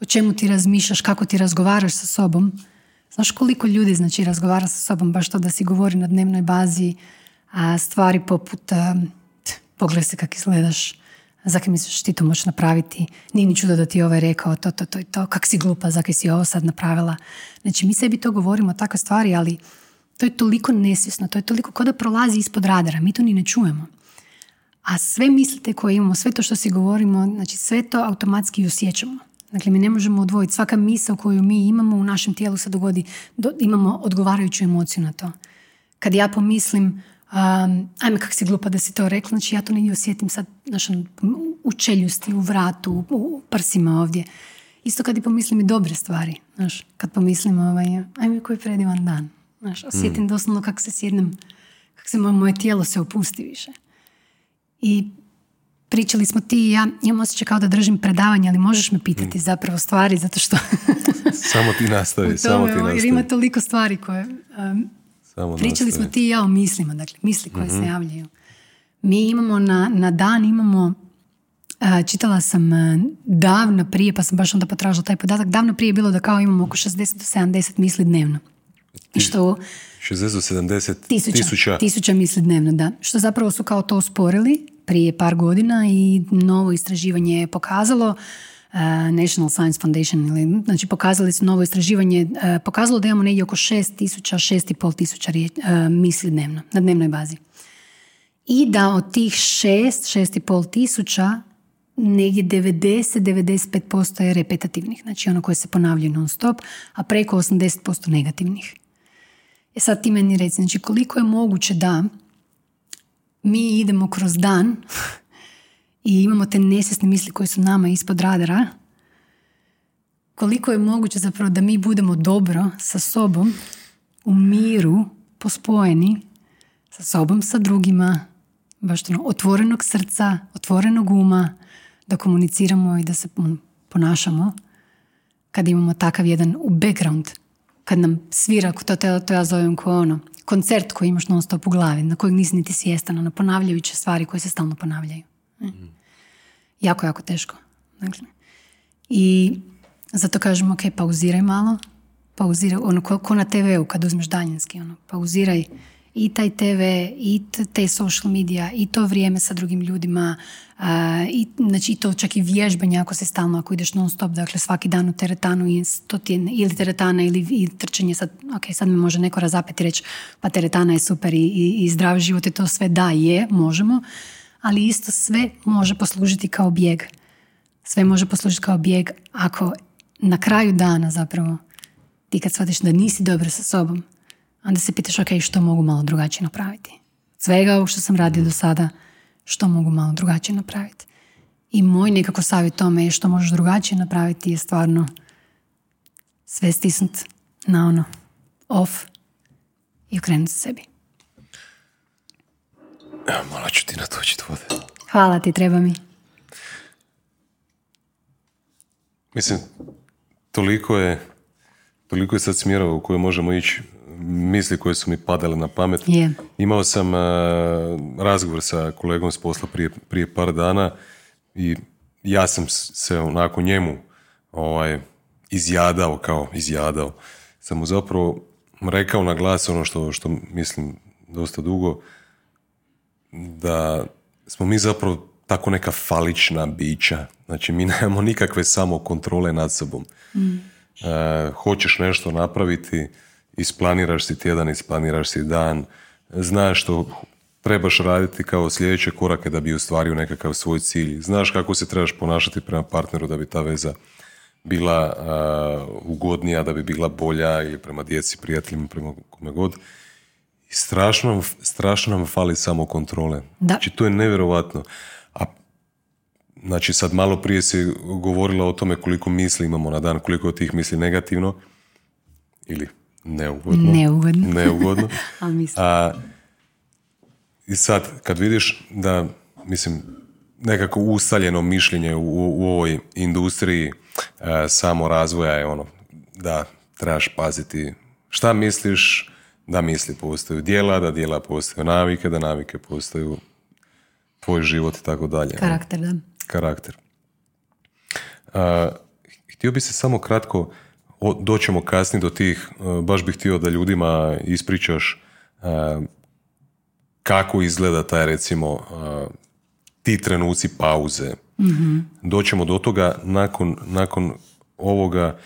o čemu ti razmišljaš, kako ti razgovaraš sa sobom. Znaš koliko ljudi znači razgovara sa sobom baš to da si govori na dnevnoj bazi A stvari poput a, t, se kako izgledaš, zaki misliš ti to možeš napraviti, nije ni čudo da ti je ovaj rekao to, to, to i to, kak si glupa, zaki si ovo sad napravila. Znači mi sebi to govorimo, takve stvari, ali to je toliko nesvjesno, to je toliko kao da prolazi ispod radara, mi to ni ne čujemo. A sve mislite koje imamo, sve to što si govorimo, znači sve to automatski osjećamo. Dakle, mi ne možemo odvojiti. Svaka misao koju mi imamo u našem tijelu se dogodi, do, imamo odgovarajuću emociju na to. Kad ja pomislim, um, ajme kak si glupa da si to rekla, znači ja to negdje osjetim sad znaš, ono, u čeljusti, u vratu, u prsima ovdje. Isto kad i pomislim i dobre stvari, znaš, kad pomislim ovaj, ajme koji predivan dan. Znaš, osjetim doslovno kako se sjednem, kako se moje, moje tijelo se opusti više. I pričali smo ti i ja, imam osjećaj kao da držim predavanje, ali možeš me pitati zapravo stvari, zato što... Samo ti nastavi, samo ti Jer nastavi. ima toliko stvari koje... um, Samo pričali nastavi. smo ti i ja o mislima, dakle, misli koje se javljaju. Mi imamo na, na dan, imamo... a, čitala sam a, davno prije, pa sam baš onda potražila taj podatak, davno prije je bilo da kao imamo oko 60 do 70 misli dnevno. I što 60 do 70 Tisuća, tisuća. tisuća misli dnevno, da. Što zapravo su kao to usporili prije par godina i novo istraživanje je pokazalo uh, National Science Foundation, ili, znači pokazali su novo istraživanje, uh, pokazalo da imamo negdje oko 6 tisuća, 6,5 tisuća uh, misli dnevno, na dnevnoj bazi. I da od tih 6, 6,5 tisuća, negdje 90-95% je repetativnih, znači ono koje se ponavljaju non stop, a preko 80% negativnih. E sad ti meni reci, znači koliko je moguće da mi idemo kroz dan i imamo te nesvjesne misli koje su nama ispod radara, koliko je moguće zapravo da mi budemo dobro sa sobom, u miru, pospojeni, sa sobom, sa drugima, baš ono, otvorenog srca, otvorenog uma, da komuniciramo i da se ono, ponašamo, kad imamo takav jedan u background, kad nam svira, to, to, to ja zovem kao ono, koncert koji imaš non stop u glavi, na kojeg nisi niti svjestan, ono, ponavljajuće stvari koje se stalno ponavljaju. E. Jako, jako teško. Dakle. I zato kažem, ok, pauziraj malo, pauziraj, ono, ko, ko na TV-u kad uzmeš daljinski, ono, pauziraj i taj TV, i te social media, i to vrijeme sa drugim ljudima, a, i, znači i to čak i vježbanje ako se stalno, ako ideš non stop, dakle svaki dan u teretanu i to ti je ili teretana ili i trčanje, sad, ok, sad me može neko razapeti i reći pa teretana je super i, i, i zdrav život i to sve da je, možemo, ali isto sve može poslužiti kao bijeg. Sve može poslužiti kao bijeg ako na kraju dana zapravo ti kad shvatiš da nisi dobro sa sobom, onda se pitaš ok, što mogu malo drugačije napraviti. Svega ovog što sam radio do sada, što mogu malo drugačije napraviti. I moj nekako savjet tome je što možeš drugačije napraviti je stvarno sve stisnut na ono off i okrenuti se sebi. Evo, malo ću ti natočiti vode. Hvala ti, treba mi. Mislim, toliko je, toliko je sad smjerova u koje možemo ići, misli koje su mi padale na pamet. Je. Imao sam uh, razgovor sa kolegom s posla prije, prije par dana i ja sam se onako njemu ovaj, izjadao, kao izjadao. Sam mu zapravo rekao na glas ono što, što mislim dosta dugo, da smo mi zapravo tako neka falična bića. Znači, mi nemamo nikakve samokontrole nad sobom. E, hoćeš nešto napraviti, isplaniraš si tjedan, isplaniraš si dan, znaš što trebaš raditi kao sljedeće korake da bi ostvario nekakav svoj cilj. Znaš kako se trebaš ponašati prema partneru da bi ta veza bila a, ugodnija, da bi bila bolja ili prema djeci, prijateljima, prema kome god. I strašno, nam- strašno nam fali samo kontrole. Da. Znači, to je nevjerovatno. A Znači sad malo prije si govorila o tome koliko misli imamo na dan, koliko od tih misli negativno ili neugodno. Neugodno. Neugodno. Mislim. A, I sad kad vidiš da, mislim, nekako ustaljeno mišljenje u, u ovoj industriji e, samo razvoja je ono da trebaš paziti šta misliš, da misli postaju djela, da djela postaju navike, da navike postaju tvoj život i tako dalje. Karakter, da. karakter. A, htio bi se samo kratko, o, doćemo kasnije do tih, a, baš bih htio da ljudima ispričaš a, kako izgleda taj recimo ti trenuci pauze. mm Doćemo do toga nakon, nakon ovoga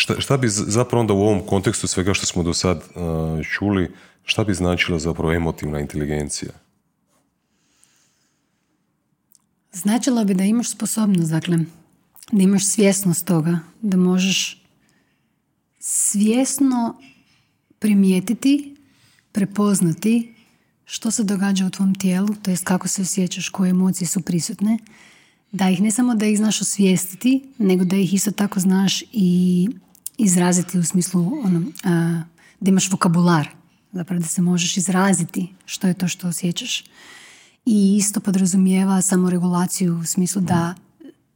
šta, šta bi zapravo onda u ovom kontekstu svega što smo do sad čuli, šta bi značila zapravo emotivna inteligencija? Značilo bi da imaš sposobnost, dakle, da imaš svjesnost toga, da možeš svjesno primijetiti, prepoznati što se događa u tvom tijelu, to jest kako se osjećaš, koje emocije su prisutne, da ih ne samo da ih znaš osvijestiti, nego da ih isto tako znaš i izraziti u smislu ono, da imaš vokabular, zapravo da se možeš izraziti što je to što osjećaš. I isto podrazumijeva regulaciju u smislu da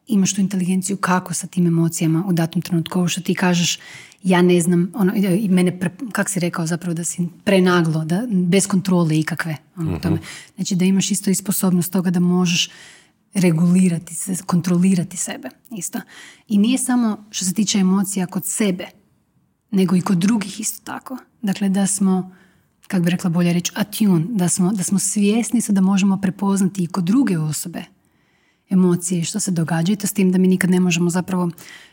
imaš tu inteligenciju kako sa tim emocijama u datom trenutku. Ovo što ti kažeš, ja ne znam, ono, i mene, pre, kak si rekao zapravo, da si prenaglo, da, bez kontrole ikakve. Ono, tome. Znači da imaš isto i sposobnost toga da možeš regulirati se, kontrolirati sebe isto. I nije samo što se tiče emocija kod sebe, nego i kod drugih isto tako. Dakle, da smo, kako bi rekla bolje reći, atune, da smo, da smo svjesni da možemo prepoznati i kod druge osobe emocije što se događa i to s tim da mi nikad ne možemo zapravo,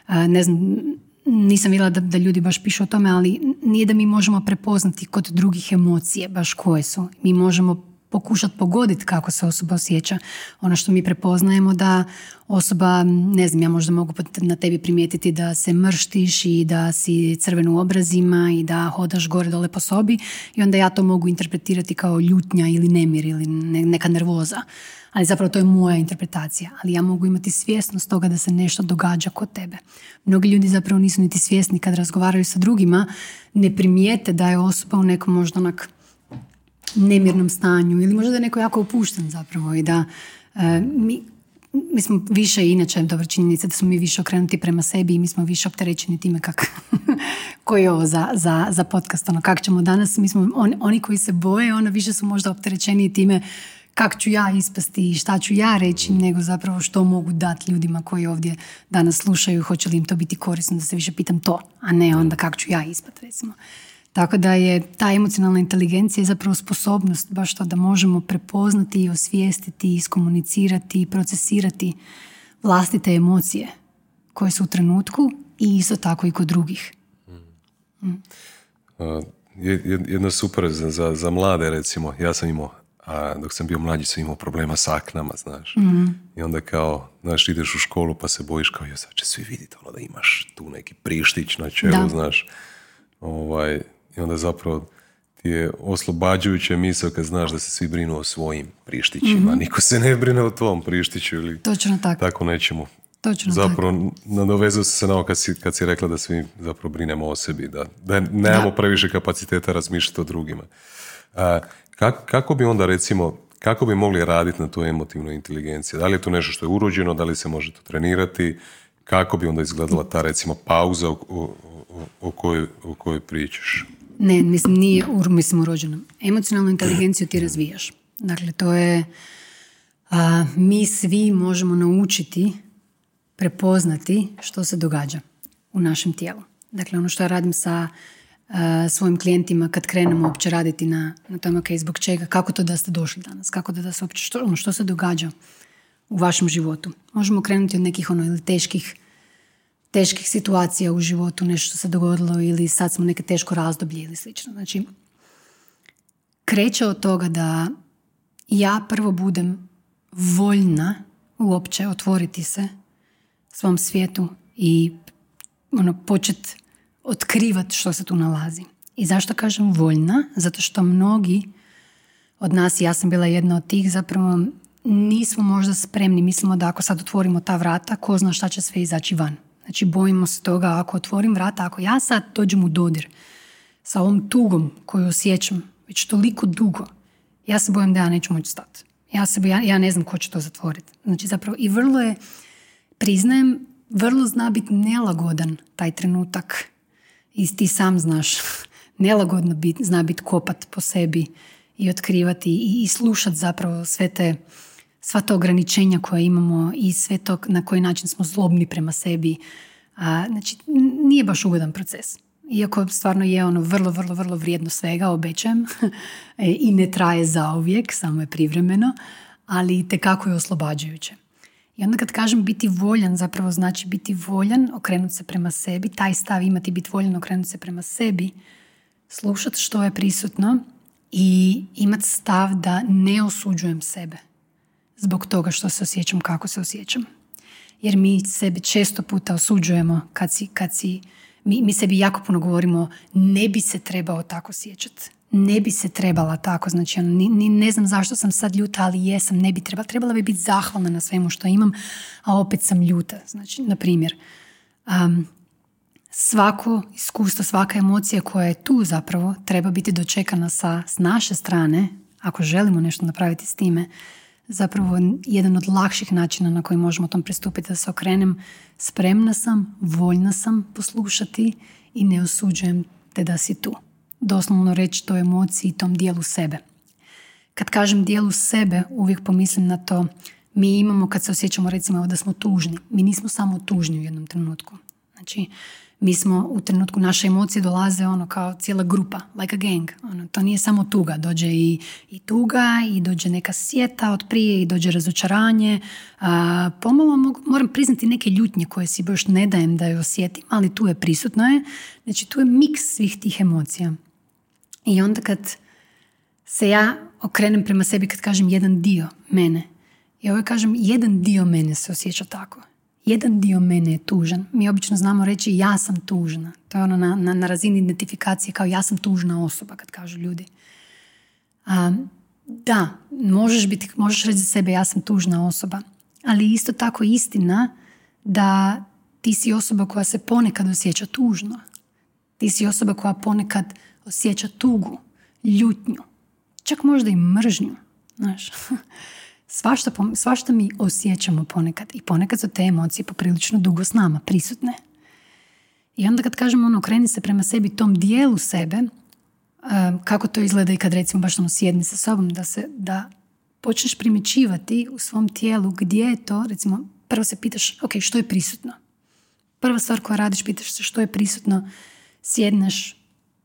ne znam, nisam vidjela da, da ljudi baš pišu o tome, ali nije da mi možemo prepoznati kod drugih emocije baš koje su. Mi možemo pokušati pogoditi kako se osoba osjeća. Ono što mi prepoznajemo da osoba, ne znam, ja možda mogu na tebi primijetiti da se mrštiš i da si crven u obrazima i da hodaš gore dole po sobi i onda ja to mogu interpretirati kao ljutnja ili nemir ili neka nervoza. Ali zapravo to je moja interpretacija. Ali ja mogu imati svjesnost toga da se nešto događa kod tebe. Mnogi ljudi zapravo nisu niti svjesni kad razgovaraju sa drugima, ne primijete da je osoba u nekom možda onak nemirnom stanju ili možda da je neko jako opušten zapravo i da e, mi, mi smo više inače dobra činjenica da smo mi više okrenuti prema sebi i mi smo više opterećeni time kak, koji je ovo za, za, za podcast, ono kak ćemo danas, mi smo on, oni koji se boje, ono više su možda opterećeni time kak ću ja ispasti i šta ću ja reći, nego zapravo što mogu dati ljudima koji ovdje danas slušaju, hoće li im to biti korisno, da se više pitam to, a ne onda kak ću ja ispati, recimo. Tako da je ta emocionalna inteligencija zapravo sposobnost baš to da možemo prepoznati i osvijestiti, iskomunicirati i procesirati vlastite emocije koje su u trenutku i isto tako i kod drugih. Mm. Jedno super za, za, mlade recimo, ja sam imao a dok sam bio mlađi sam imao problema s aknama, znaš. mm I onda kao, znaš, ideš u školu pa se bojiš kao, ja sad će svi vidjeti ono da imaš tu neki prištić na čelu, znaš. Ovaj, i onda zapravo ti je oslobađajuća misao kad znaš da se svi brinu o svojim prištićima. mm Niko se ne brine o tvom prištiću ili Točno tako. tako nečemu. Točno zapravo nadovezao se na ovo kad si, kad si rekla da svi zapravo brinemo o sebi, da, da nemamo da. previše kapaciteta razmišljati o drugima. A, kako, kako bi onda recimo, kako bi mogli raditi na tu emotivnu inteligenciju? Da li je to nešto što je urođeno, da li se može to trenirati? Kako bi onda izgledala ta recimo pauza o, o, o, kojoj, o kojoj pričaš? Ne, mislim, nije mislim, urođeno. Emocionalnu inteligenciju ti razvijaš. Dakle, to je... A, mi svi možemo naučiti prepoznati što se događa u našem tijelu. Dakle, ono što ja radim sa svojim klijentima kad krenemo uopće raditi na, na tome okay, zbog čega, kako to da ste došli danas, kako da, da se uopće, što, ono, što se događa u vašem životu. Možemo krenuti od nekih ono, ili teških teških situacija u životu, nešto se dogodilo ili sad smo neke teško razdoblje ili slično. Znači, kreće od toga da ja prvo budem voljna uopće otvoriti se svom svijetu i ono, počet otkrivati što se tu nalazi. I zašto kažem voljna? Zato što mnogi od nas, ja sam bila jedna od tih, zapravo nismo možda spremni. Mislimo da ako sad otvorimo ta vrata, ko zna šta će sve izaći van. Znači bojimo se toga ako otvorim vrata, ako ja sad dođem u dodir sa ovom tugom koju osjećam već toliko dugo, ja se bojim da ja neću moći stati. Ja, se, ja, ja ne znam ko će to zatvoriti. Znači zapravo i vrlo je, priznajem, vrlo zna biti nelagodan taj trenutak. I ti sam znaš, nelagodno bit, zna biti kopat po sebi i otkrivati i, i slušati zapravo sve te sva ta ograničenja koja imamo i sve to na koji način smo zlobni prema sebi. A, znači, nije baš ugodan proces. Iako stvarno je ono vrlo, vrlo, vrlo vrijedno svega, obećajem. E, I ne traje zauvijek, samo je privremeno, ali tekako je oslobađajuće. I onda kad kažem biti voljan, zapravo znači biti voljan, okrenuti se prema sebi, taj stav imati biti voljan, okrenuti se prema sebi, slušati što je prisutno i imati stav da ne osuđujem sebe zbog toga što se osjećam kako se osjećam. Jer mi sebe često puta osuđujemo kad si, kad si mi, mi sebi jako puno govorimo ne bi se trebao tako osjećati. Ne bi se trebala tako, znači ono, ni, ni, ne znam zašto sam sad ljuta, ali jesam, ne bi trebala. Trebala bi biti zahvalna na svemu što imam, a opet sam ljuta. Znači, na primjer, um, svako iskustvo, svaka emocija koja je tu zapravo treba biti dočekana sa, s naše strane, ako želimo nešto napraviti s time, zapravo jedan od lakših načina na koji možemo tom pristupiti da se okrenem spremna sam, voljna sam poslušati i ne osuđujem te da si tu. Doslovno reći toj emociji i tom dijelu sebe. Kad kažem dijelu sebe, uvijek pomislim na to mi imamo kad se osjećamo recimo da smo tužni. Mi nismo samo tužni u jednom trenutku. Znači, mi smo u trenutku naše emocije dolaze ono kao cijela grupa, like a gang. Ono, to nije samo tuga, dođe i, i tuga i dođe neka sjeta od prije i dođe razočaranje. A, pomalo moram priznati neke ljutnje koje si baš ne dajem da je osjetim, ali tu je prisutno je. Znači tu je miks svih tih emocija. I onda kad se ja okrenem prema sebi kad kažem jedan dio mene, i ovo kažem jedan dio mene se osjeća tako jedan dio mene je tužan. Mi obično znamo reći ja sam tužna. To je ono na, na, na razini identifikacije kao ja sam tužna osoba kad kažu ljudi. A, da, možeš, biti, možeš reći za sebe ja sam tužna osoba. Ali isto tako istina da ti si osoba koja se ponekad osjeća tužno. Ti si osoba koja ponekad osjeća tugu, ljutnju, čak možda i mržnju. Znaš, Svašta, svašta mi osjećamo ponekad i ponekad su te emocije poprilično dugo s nama, prisutne. I onda kad kažemo ono, kreni se prema sebi, tom dijelu sebe, kako to izgleda i kad recimo baš ono sjedni sa sobom, da, se, da počneš primjećivati u svom tijelu gdje je to, recimo, prvo se pitaš, ok, što je prisutno? Prva stvar koja radiš, pitaš se što je prisutno, sjedneš,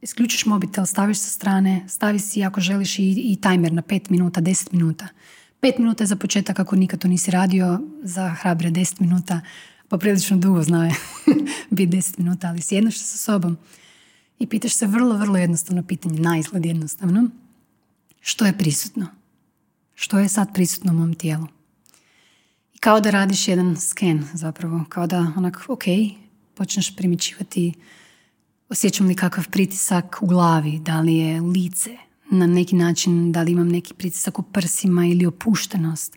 isključiš mobitel, staviš sa strane, stavi si ako želiš i, i tajmer na 5 minuta, 10 minuta. Pet minuta za početak, ako nikad to nisi radio, za hrabre deset minuta, poprilično dugo zna biti deset minuta, ali sjedneš sa sobom i pitaš se vrlo, vrlo jednostavno pitanje, na izgled jednostavno, što je prisutno? Što je sad prisutno u mom tijelu? I kao da radiš jedan sken zapravo, kao da onak, ok, počneš primičivati osjećam li kakav pritisak u glavi, da li je lice, na neki način, da li imam neki pritisak u prsima ili opuštenost,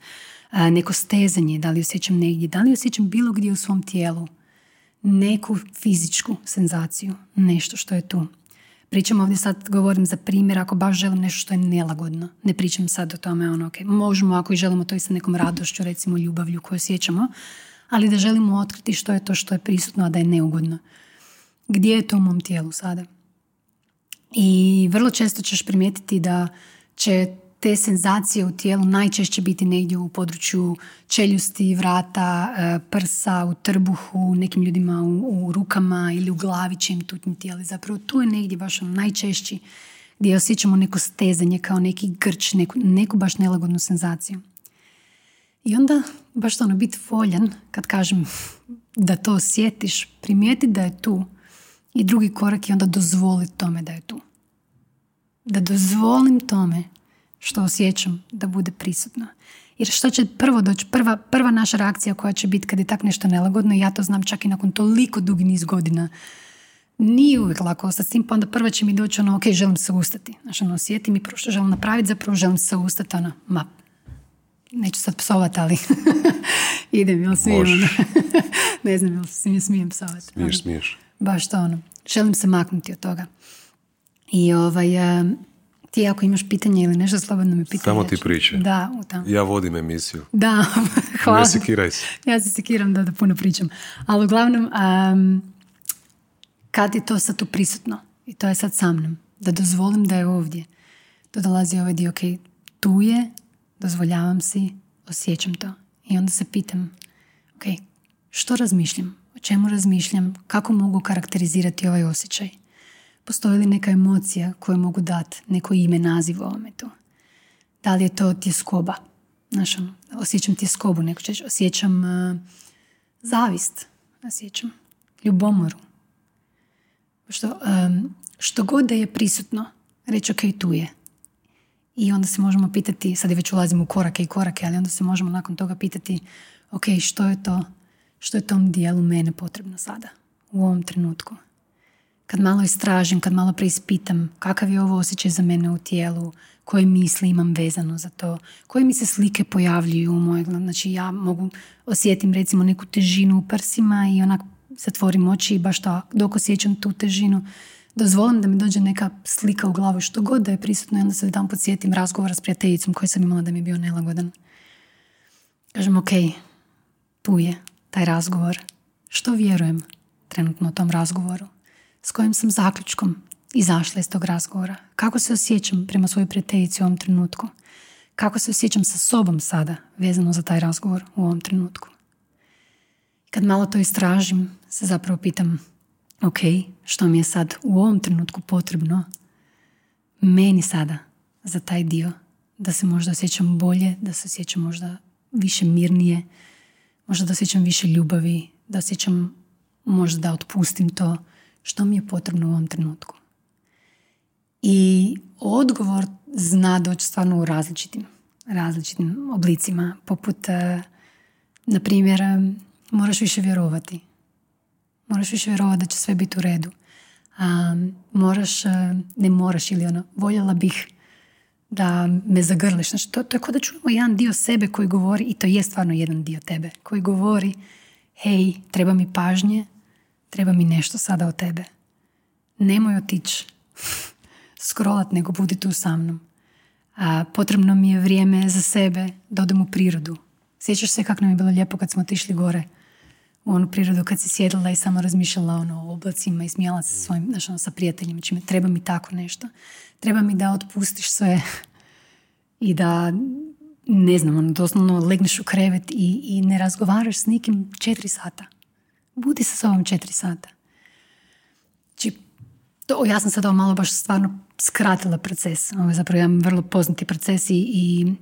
neko stezanje, da li osjećam negdje, da li osjećam bilo gdje u svom tijelu neku fizičku senzaciju, nešto što je tu. Pričam ovdje sad, govorim za primjer, ako baš želim nešto što je nelagodno. Ne pričam sad o tome, ono, ok, možemo ako i želimo to i sa nekom radošću, recimo ljubavlju koju osjećamo, ali da želimo otkriti što je to što je prisutno, a da je neugodno. Gdje je to u mom tijelu sada? I vrlo često ćeš primijetiti da će te senzacije u tijelu najčešće biti negdje u području čeljusti, vrata, e, prsa, u trbuhu, nekim ljudima u, u rukama ili u glavi će im tutnji tijeli. Zapravo tu je negdje baš ono najčešći gdje osjećamo neko stezanje kao neki grč, neku, neku baš nelagodnu senzaciju. I onda baš to ono biti voljan kad kažem da to osjetiš, primijeti da je tu i drugi korak je onda dozvoliti tome da je tu. Da dozvolim tome što osjećam da bude prisutno. Jer što će prvo doći, prva, prva naša reakcija koja će biti kad je tak nešto nelagodno, ja to znam čak i nakon toliko dugi niz godina, nije uvijek lako ostati s tim, pa onda prva će mi doći ono, ok, želim se ustati. Znači, ono, osjetim i prvo što želim napraviti, zapravo želim se ustati, ono, ma, neću sad psovati, ali idem, jel smijem, ono. ne znam, jel smijem psovati. Smiješ, smiješ. Baš to ono. Želim se maknuti od toga. I ovaj, ti ako imaš pitanje ili nešto, slobodno mi pitanje. Samo ti priče. Da, u tam. Ja vodim emisiju. Da, hvala. Ne sekiraj se. Ja se sekiram da, da puno pričam. Ali uglavnom, um, kad je to sad tu prisutno i to je sad sa mnom, da dozvolim da je ovdje, to dolazi ovaj dio, ok, tu je, dozvoljavam si, osjećam to. I onda se pitam, ok, što razmišljam? O čemu razmišljam, kako mogu karakterizirati ovaj osjećaj. Postoji li neka emocija koju mogu dati, neko ime, naziv ovome tu? Da li je to tjeskoba? Znaš, ono, osjećam tjeskobu, neko će osjećam uh, zavist, osjećam ljubomoru. Što, um, što god da je prisutno, reći ok, tu je. I onda se možemo pitati, sad je već ulazimo u korake i korake, ali onda se možemo nakon toga pitati ok, što je to, što je tom dijelu mene potrebno sada, u ovom trenutku. Kad malo istražim, kad malo preispitam kakav je ovo osjećaj za mene u tijelu, koje misli imam vezano za to, koje mi se slike pojavljuju u mojoj Znači ja mogu osjetim recimo neku težinu u prsima i onak zatvorim oči i baš to, dok osjećam tu težinu, dozvolim da mi dođe neka slika u glavu što god da je prisutno i onda se dan podsjetim razgovora s prijateljicom koji sam imala da mi je bio nelagodan. Kažem, ok, tu je taj razgovor. Što vjerujem trenutno tom razgovoru? S kojim sam zaključkom izašla iz tog razgovora? Kako se osjećam prema svojoj prijateljici u ovom trenutku? Kako se osjećam sa sobom sada vezano za taj razgovor u ovom trenutku? Kad malo to istražim, se zapravo pitam ok, što mi je sad u ovom trenutku potrebno meni sada za taj dio da se možda osjećam bolje, da se osjećam možda više mirnije, možda da osjećam više ljubavi, da osjećam možda da otpustim to što mi je potrebno u ovom trenutku. I odgovor zna doći stvarno u različitim, različitim oblicima, poput, eh, na primjer, eh, moraš više vjerovati. Moraš više vjerovati da će sve biti u redu. A, moraš, eh, ne moraš ili ono, voljela bih da me zagrliš. Znači, to, to je kao da čujemo jedan dio sebe koji govori, i to je stvarno jedan dio tebe, koji govori, hej, treba mi pažnje, treba mi nešto sada od tebe. Nemoj otići scrollat, nego budi tu sa mnom. A, potrebno mi je vrijeme za sebe da odem u prirodu. Sjećaš se kako nam je bilo lijepo kad smo otišli gore u onu prirodu, kad si sjedila i samo razmišljala ono, o oblacima i smijala se svojim, znači, ono, sa prijateljima. Čime, treba mi tako nešto. Treba mi da otpustiš sve i da ne znam, ono, doslovno legneš u krevet i, i ne razgovaraš s nikim četiri sata. Budi sa sobom četiri sata. Znači, to, ja sam sada malo baš stvarno skratila proces. Ovo je zapravo jedan vrlo poznati proces i, i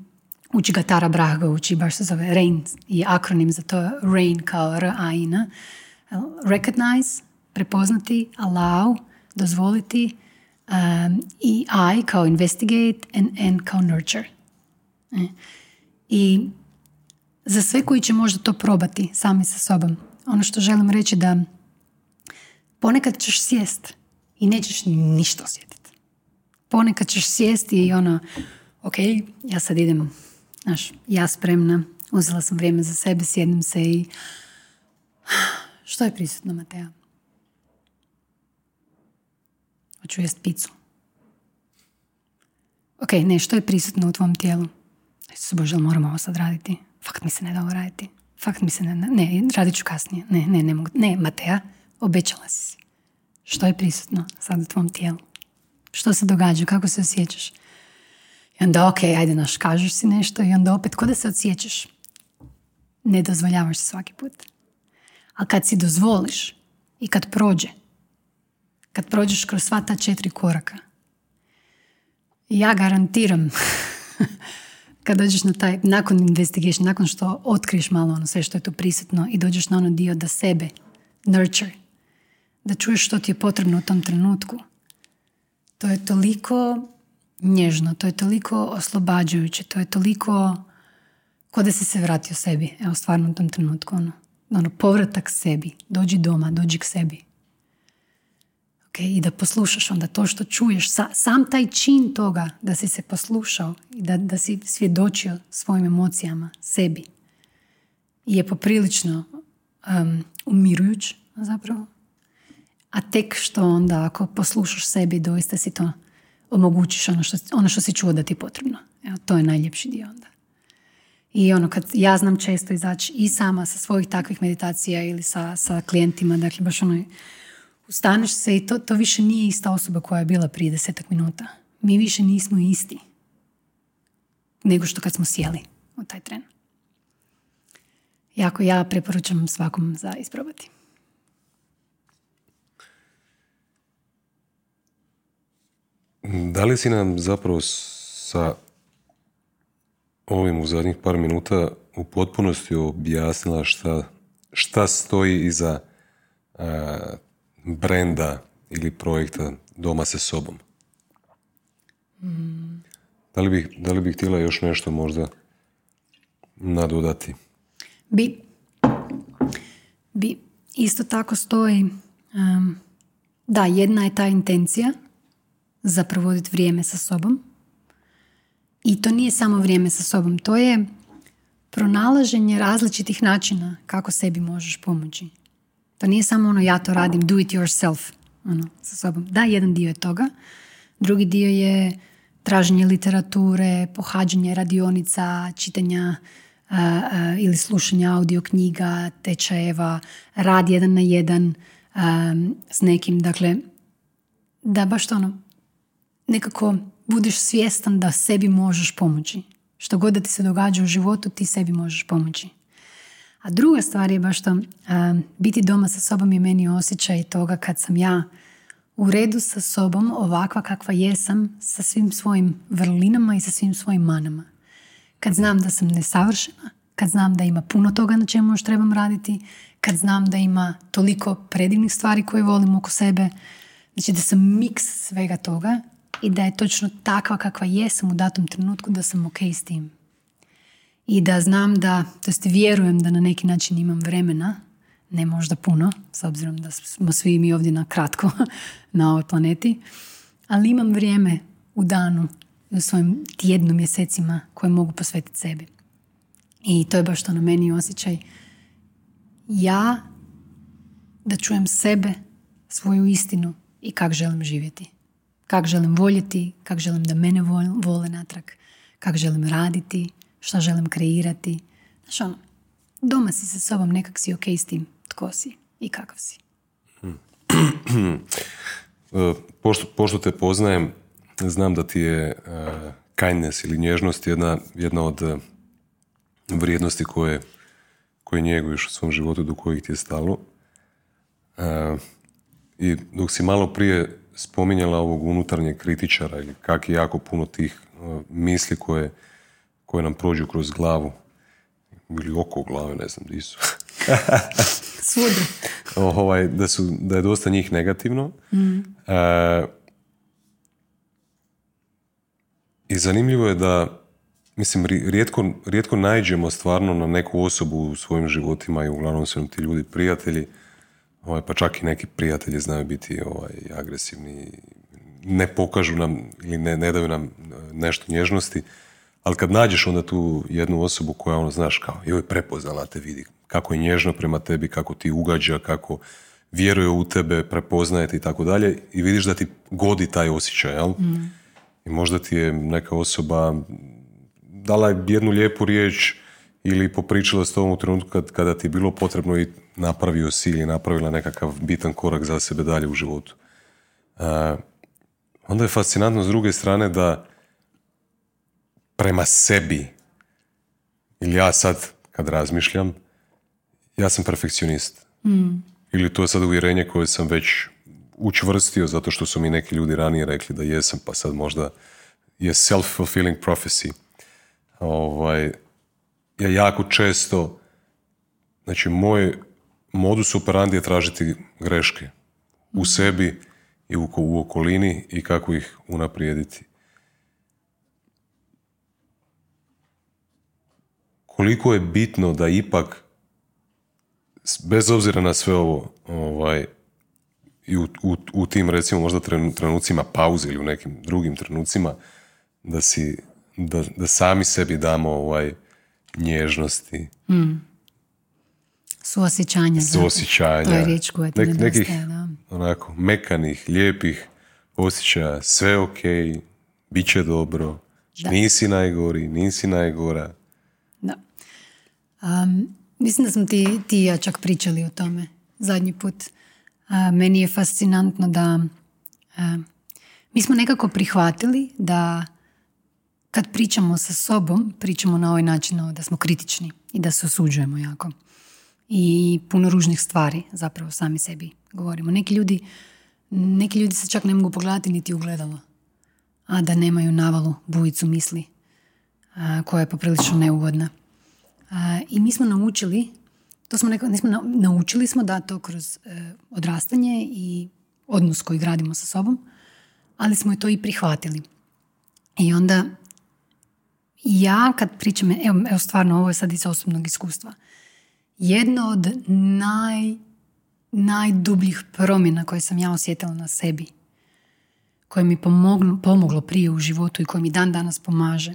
uči ga Tara Braga, uči baš se zove RAIN i akronim za to RAIN kao R-A-I-N. Recognize, prepoznati, allow, dozvoliti um, i I kao investigate and N kao nurture. E. I za sve koji će možda to probati sami sa sobom, ono što želim reći da ponekad ćeš sjest i nećeš ništa osjetiti. Ponekad ćeš sjesti i ono, ok, ja sad idem, znaš, ja spremna, uzela sam vrijeme za sebe, sjednem se i što je prisutno, Matea? Hoću jest picu. Ok, ne, što je prisutno u tvom tijelu? Se Bože, moramo ovo sad raditi? Fakt mi se ne da ovo raditi. Fakt mi se ne, ne, radit ću kasnije. Ne, ne, ne mogu. Ne, Matea, obećala si što je prisutno sad u tvom tijelu? Što se događa? Kako se osjećaš? I onda, ok, ajde, naš, kažeš si nešto i onda opet, ko da se osjećaš? Ne dozvoljavaš se svaki put. A kad si dozvoliš i kad prođe, kad prođeš kroz sva ta četiri koraka, ja garantiram kad dođeš na taj, nakon investigation, nakon što otkriješ malo ono sve što je tu prisutno i dođeš na ono dio da sebe nurture, da čuješ što ti je potrebno u tom trenutku. To je toliko nježno, to je toliko oslobađajuće, to je toliko ko da si se vratio sebi, evo stvarno u tom trenutku. Ono, ono povratak sebi, dođi doma, dođi k sebi. Okay, I da poslušaš onda to što čuješ, sa, sam taj čin toga da si se poslušao i da, da si svjedočio svojim emocijama, sebi, je poprilično um, umirujuć zapravo a tek što onda ako poslušaš sebi doista si to omogućiš ono što, ono što si čuo da ti je potrebno. Evo, to je najljepši dio onda. I ono kad ja znam često izaći i sama sa svojih takvih meditacija ili sa, sa klijentima, dakle baš ono ustaneš se i to, to više nije ista osoba koja je bila prije desetak minuta. Mi više nismo isti nego što kad smo sjeli u taj tren. Jako ja preporučam svakom za isprobati. Da li si nam zapravo sa ovim u zadnjih par minuta u potpunosti objasnila šta, šta stoji iza a, brenda ili projekta Doma se sobom? Da, li bih, da li bih htjela još nešto možda nadodati? Bi, bi isto tako stoji um, da jedna je ta intencija za provoditi vrijeme sa sobom i to nije samo vrijeme sa sobom to je pronalaženje različitih načina kako sebi možeš pomoći to nije samo ono ja to radim do it yourself ono, sa sobom. Da, jedan dio je toga. Drugi dio je traženje literature, pohađanje radionica, čitanja ili slušanja audio knjiga, tečajeva, rad jedan na jedan s nekim. Dakle, da baš to ono, nekako budeš svjestan da sebi možeš pomoći. Što god da ti se događa u životu, ti sebi možeš pomoći. A druga stvar je baš to, biti doma sa sobom je meni osjećaj toga kad sam ja u redu sa sobom ovakva kakva jesam sa svim svojim vrlinama i sa svim svojim manama. Kad znam da sam nesavršena, kad znam da ima puno toga na čemu još trebam raditi, kad znam da ima toliko predivnih stvari koje volim oko sebe, znači da sam miks svega toga i da je točno takva kakva jesam u datom trenutku da sam ok s tim. I da znam da, to jest vjerujem da na neki način imam vremena ne možda puno, s obzirom da smo svi mi ovdje na kratko na ovoj planeti, ali imam vrijeme u danu, u svojim tjednu mjesecima koje mogu posvetiti sebi. I to je baš to na meni osjećaj. Ja da čujem sebe, svoju istinu i kak želim živjeti. Kak želim voljeti, kak želim da mene vole natrag, kak želim raditi, šta želim kreirati. Znaš ono, doma si sa sobom, nekak si ok s tim tko si i kakav si. E, pošto, pošto te poznajem, znam da ti je uh, kindness ili nježnost jedna, jedna od uh, vrijednosti koje, koje njeguješ u svom životu do kojih ti je stalo. I dok si malo prije spominjala ovog unutarnjeg kritičara ili kak je jako puno tih misli koje, koje nam prođu kroz glavu ili oko glave, ne znam di su. Svuda. ovaj, da, su, da je dosta njih negativno. Mm. E, I zanimljivo je da, mislim, rijetko, rijetko najđemo stvarno na neku osobu u svojim životima i uglavnom su ti ljudi prijatelji, ovaj, pa čak i neki prijatelji znaju biti ovaj, agresivni, ne pokažu nam ili ne, ne daju nam nešto nježnosti, ali kad nađeš onda tu jednu osobu koja ono, znaš, kao, joj, prepoznala te vidi, kako je nježno prema tebi, kako ti ugađa, kako vjeruje u tebe, prepoznaje i tako dalje i vidiš da ti godi taj osjećaj, jel? Mm. I možda ti je neka osoba dala jednu lijepu riječ ili popričala s tobom u trenutku kad, kada ti je bilo potrebno i napravio si ili napravila nekakav bitan korak za sebe dalje u životu. Uh, onda je fascinantno s druge strane da prema sebi ili ja sad kad razmišljam ja sam perfekcionist. Mm. Ili to je sad uvjerenje koje sam već učvrstio zato što su mi neki ljudi ranije rekli da jesam, pa sad možda je self-fulfilling prophecy. Ovaj, ja jako često, znači moj modus operandi je tražiti greške u sebi i u, u okolini i kako ih unaprijediti. Koliko je bitno da ipak bez obzira na sve ovo, ovaj, i u, u, u tim recimo možda trenucima pauze ili u nekim drugim trenucima, da si, da, da sami sebi damo ovaj nježnosti. Mm. Suosjećanja. Suosjećanja. To je riječ koja ti Nek, nekih da. onako mekanih, lijepih osjećaja. Sve ok, bit će dobro, da. nisi najgori, nisi najgora. Da. Um, Mislim da smo ti, ti ja čak pričali o tome zadnji put. meni je fascinantno da mi smo nekako prihvatili da kad pričamo sa sobom, pričamo na ovaj način da smo kritični i da se osuđujemo jako. I puno ružnih stvari zapravo sami sebi govorimo. Neki ljudi, neki ljudi se čak ne mogu pogledati niti ugledalo. a da nemaju navalu bujicu misli koja je poprilično neugodna. I mi smo naučili, to smo nekako, nismo naučili smo da to kroz e, odrastanje i odnos koji gradimo sa sobom, ali smo i to i prihvatili. I onda ja kad pričam, evo, evo stvarno ovo je sad iz osobnog iskustva, jedno od naj, najdubljih promjena koje sam ja osjetila na sebi, koje mi pomoglo, pomoglo prije u životu i koje mi dan danas pomaže,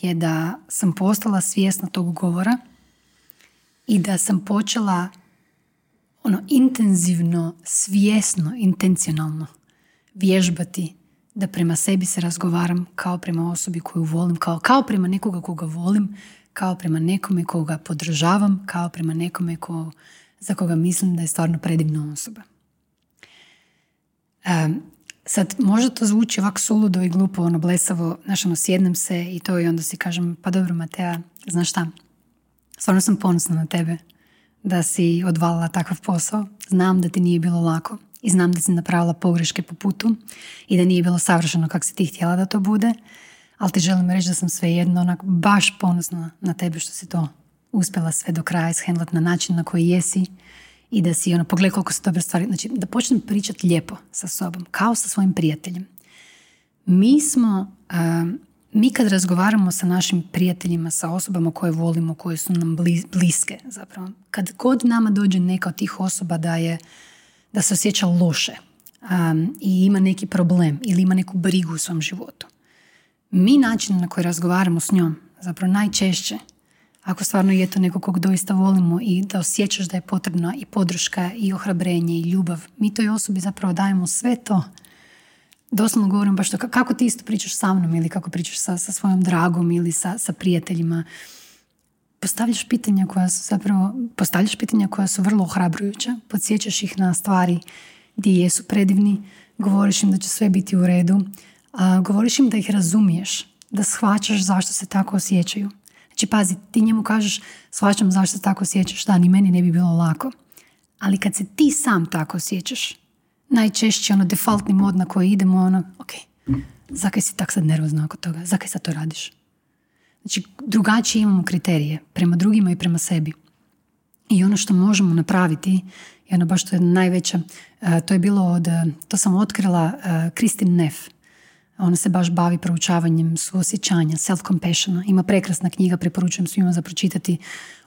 je da sam postala svjesna tog govora i da sam počela ono intenzivno, svjesno, intencionalno vježbati da prema sebi se razgovaram kao prema osobi koju volim, kao, kao prema nekoga koga volim, kao prema nekome koga podržavam, kao prema nekome ko, za koga mislim da je stvarno predivna osoba. Um, sad, možda to zvuči ovako suludo i glupo, ono blesavo, znaš, ono, sjednem se i to i onda si kažem, pa dobro Matea, znaš šta, stvarno sam ponosna na tebe da si odvalila takav posao. Znam da ti nije bilo lako i znam da si napravila pogreške po putu i da nije bilo savršeno kako si ti htjela da to bude, ali ti želim reći da sam svejedno onak baš ponosna na tebe što si to uspjela sve do kraja ishendlat na način na koji jesi i da si ono, pogledaj koliko su dobre stvari, znači da počnem pričati lijepo sa sobom, kao sa svojim prijateljem. Mi smo, mi kad razgovaramo sa našim prijateljima, sa osobama koje volimo, koje su nam bliske zapravo, kad god nama dođe neka od tih osoba da je da se osjeća loše um, i ima neki problem ili ima neku brigu u svom životu. Mi način na koji razgovaramo s njom, zapravo najčešće, ako stvarno je to neko kog doista volimo i da osjećaš da je potrebna i podrška i ohrabrenje i ljubav, mi toj osobi zapravo dajemo sve to. Doslovno govorim baš to, kako ti isto pričaš sa mnom ili kako pričaš sa, sa svojom dragom ili sa, sa prijateljima postavljaš pitanja koja su zapravo, postavljaš pitanja koja su vrlo ohrabrujuća, podsjećaš ih na stvari gdje jesu predivni, govoriš im da će sve biti u redu, a govoriš im da ih razumiješ, da shvaćaš zašto se tako osjećaju. Znači, pazi, ti njemu kažeš, shvaćam zašto se tako osjećaš, da, ni meni ne bi bilo lako. Ali kad se ti sam tako osjećaš, najčešće ono defaultni mod na koji idemo, ono, ok, zakaj si tak sad nervozna oko toga, zakaj sad to radiš? Znači, drugačije imamo kriterije prema drugima i prema sebi. I ono što možemo napraviti, je ono baš to je najveća, e, to je bilo od, e, to sam otkrila Kristin Neff. Ona se baš bavi proučavanjem suosjećanja, self-compassion. Ima prekrasna knjiga, preporučujem svima za pročitati.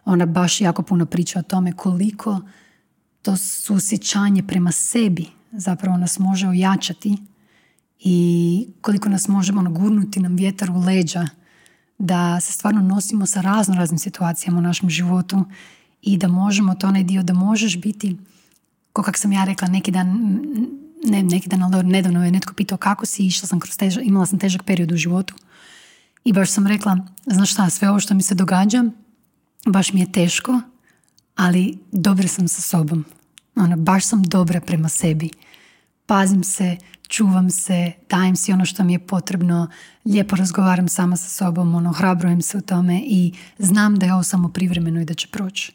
Ona baš jako puno priča o tome koliko to suosjećanje prema sebi zapravo nas može ojačati i koliko nas možemo ono, gurnuti nam vjetar u leđa da se stvarno nosimo sa razno raznim situacijama u našem životu i da možemo to onaj dio da možeš biti ko kak sam ja rekla neki dan ne neki dan, ali nedavno je netko pitao kako si, išla sam kroz težak, imala sam težak period u životu i baš sam rekla, znaš šta, sve ovo što mi se događa, baš mi je teško, ali dobra sam sa sobom. Ono, baš sam dobra prema sebi. Pazim se, čuvam se, dajem si ono što mi je potrebno, lijepo razgovaram sama sa sobom, ono, hrabrujem se u tome i znam da je ovo samo privremeno i da će proći.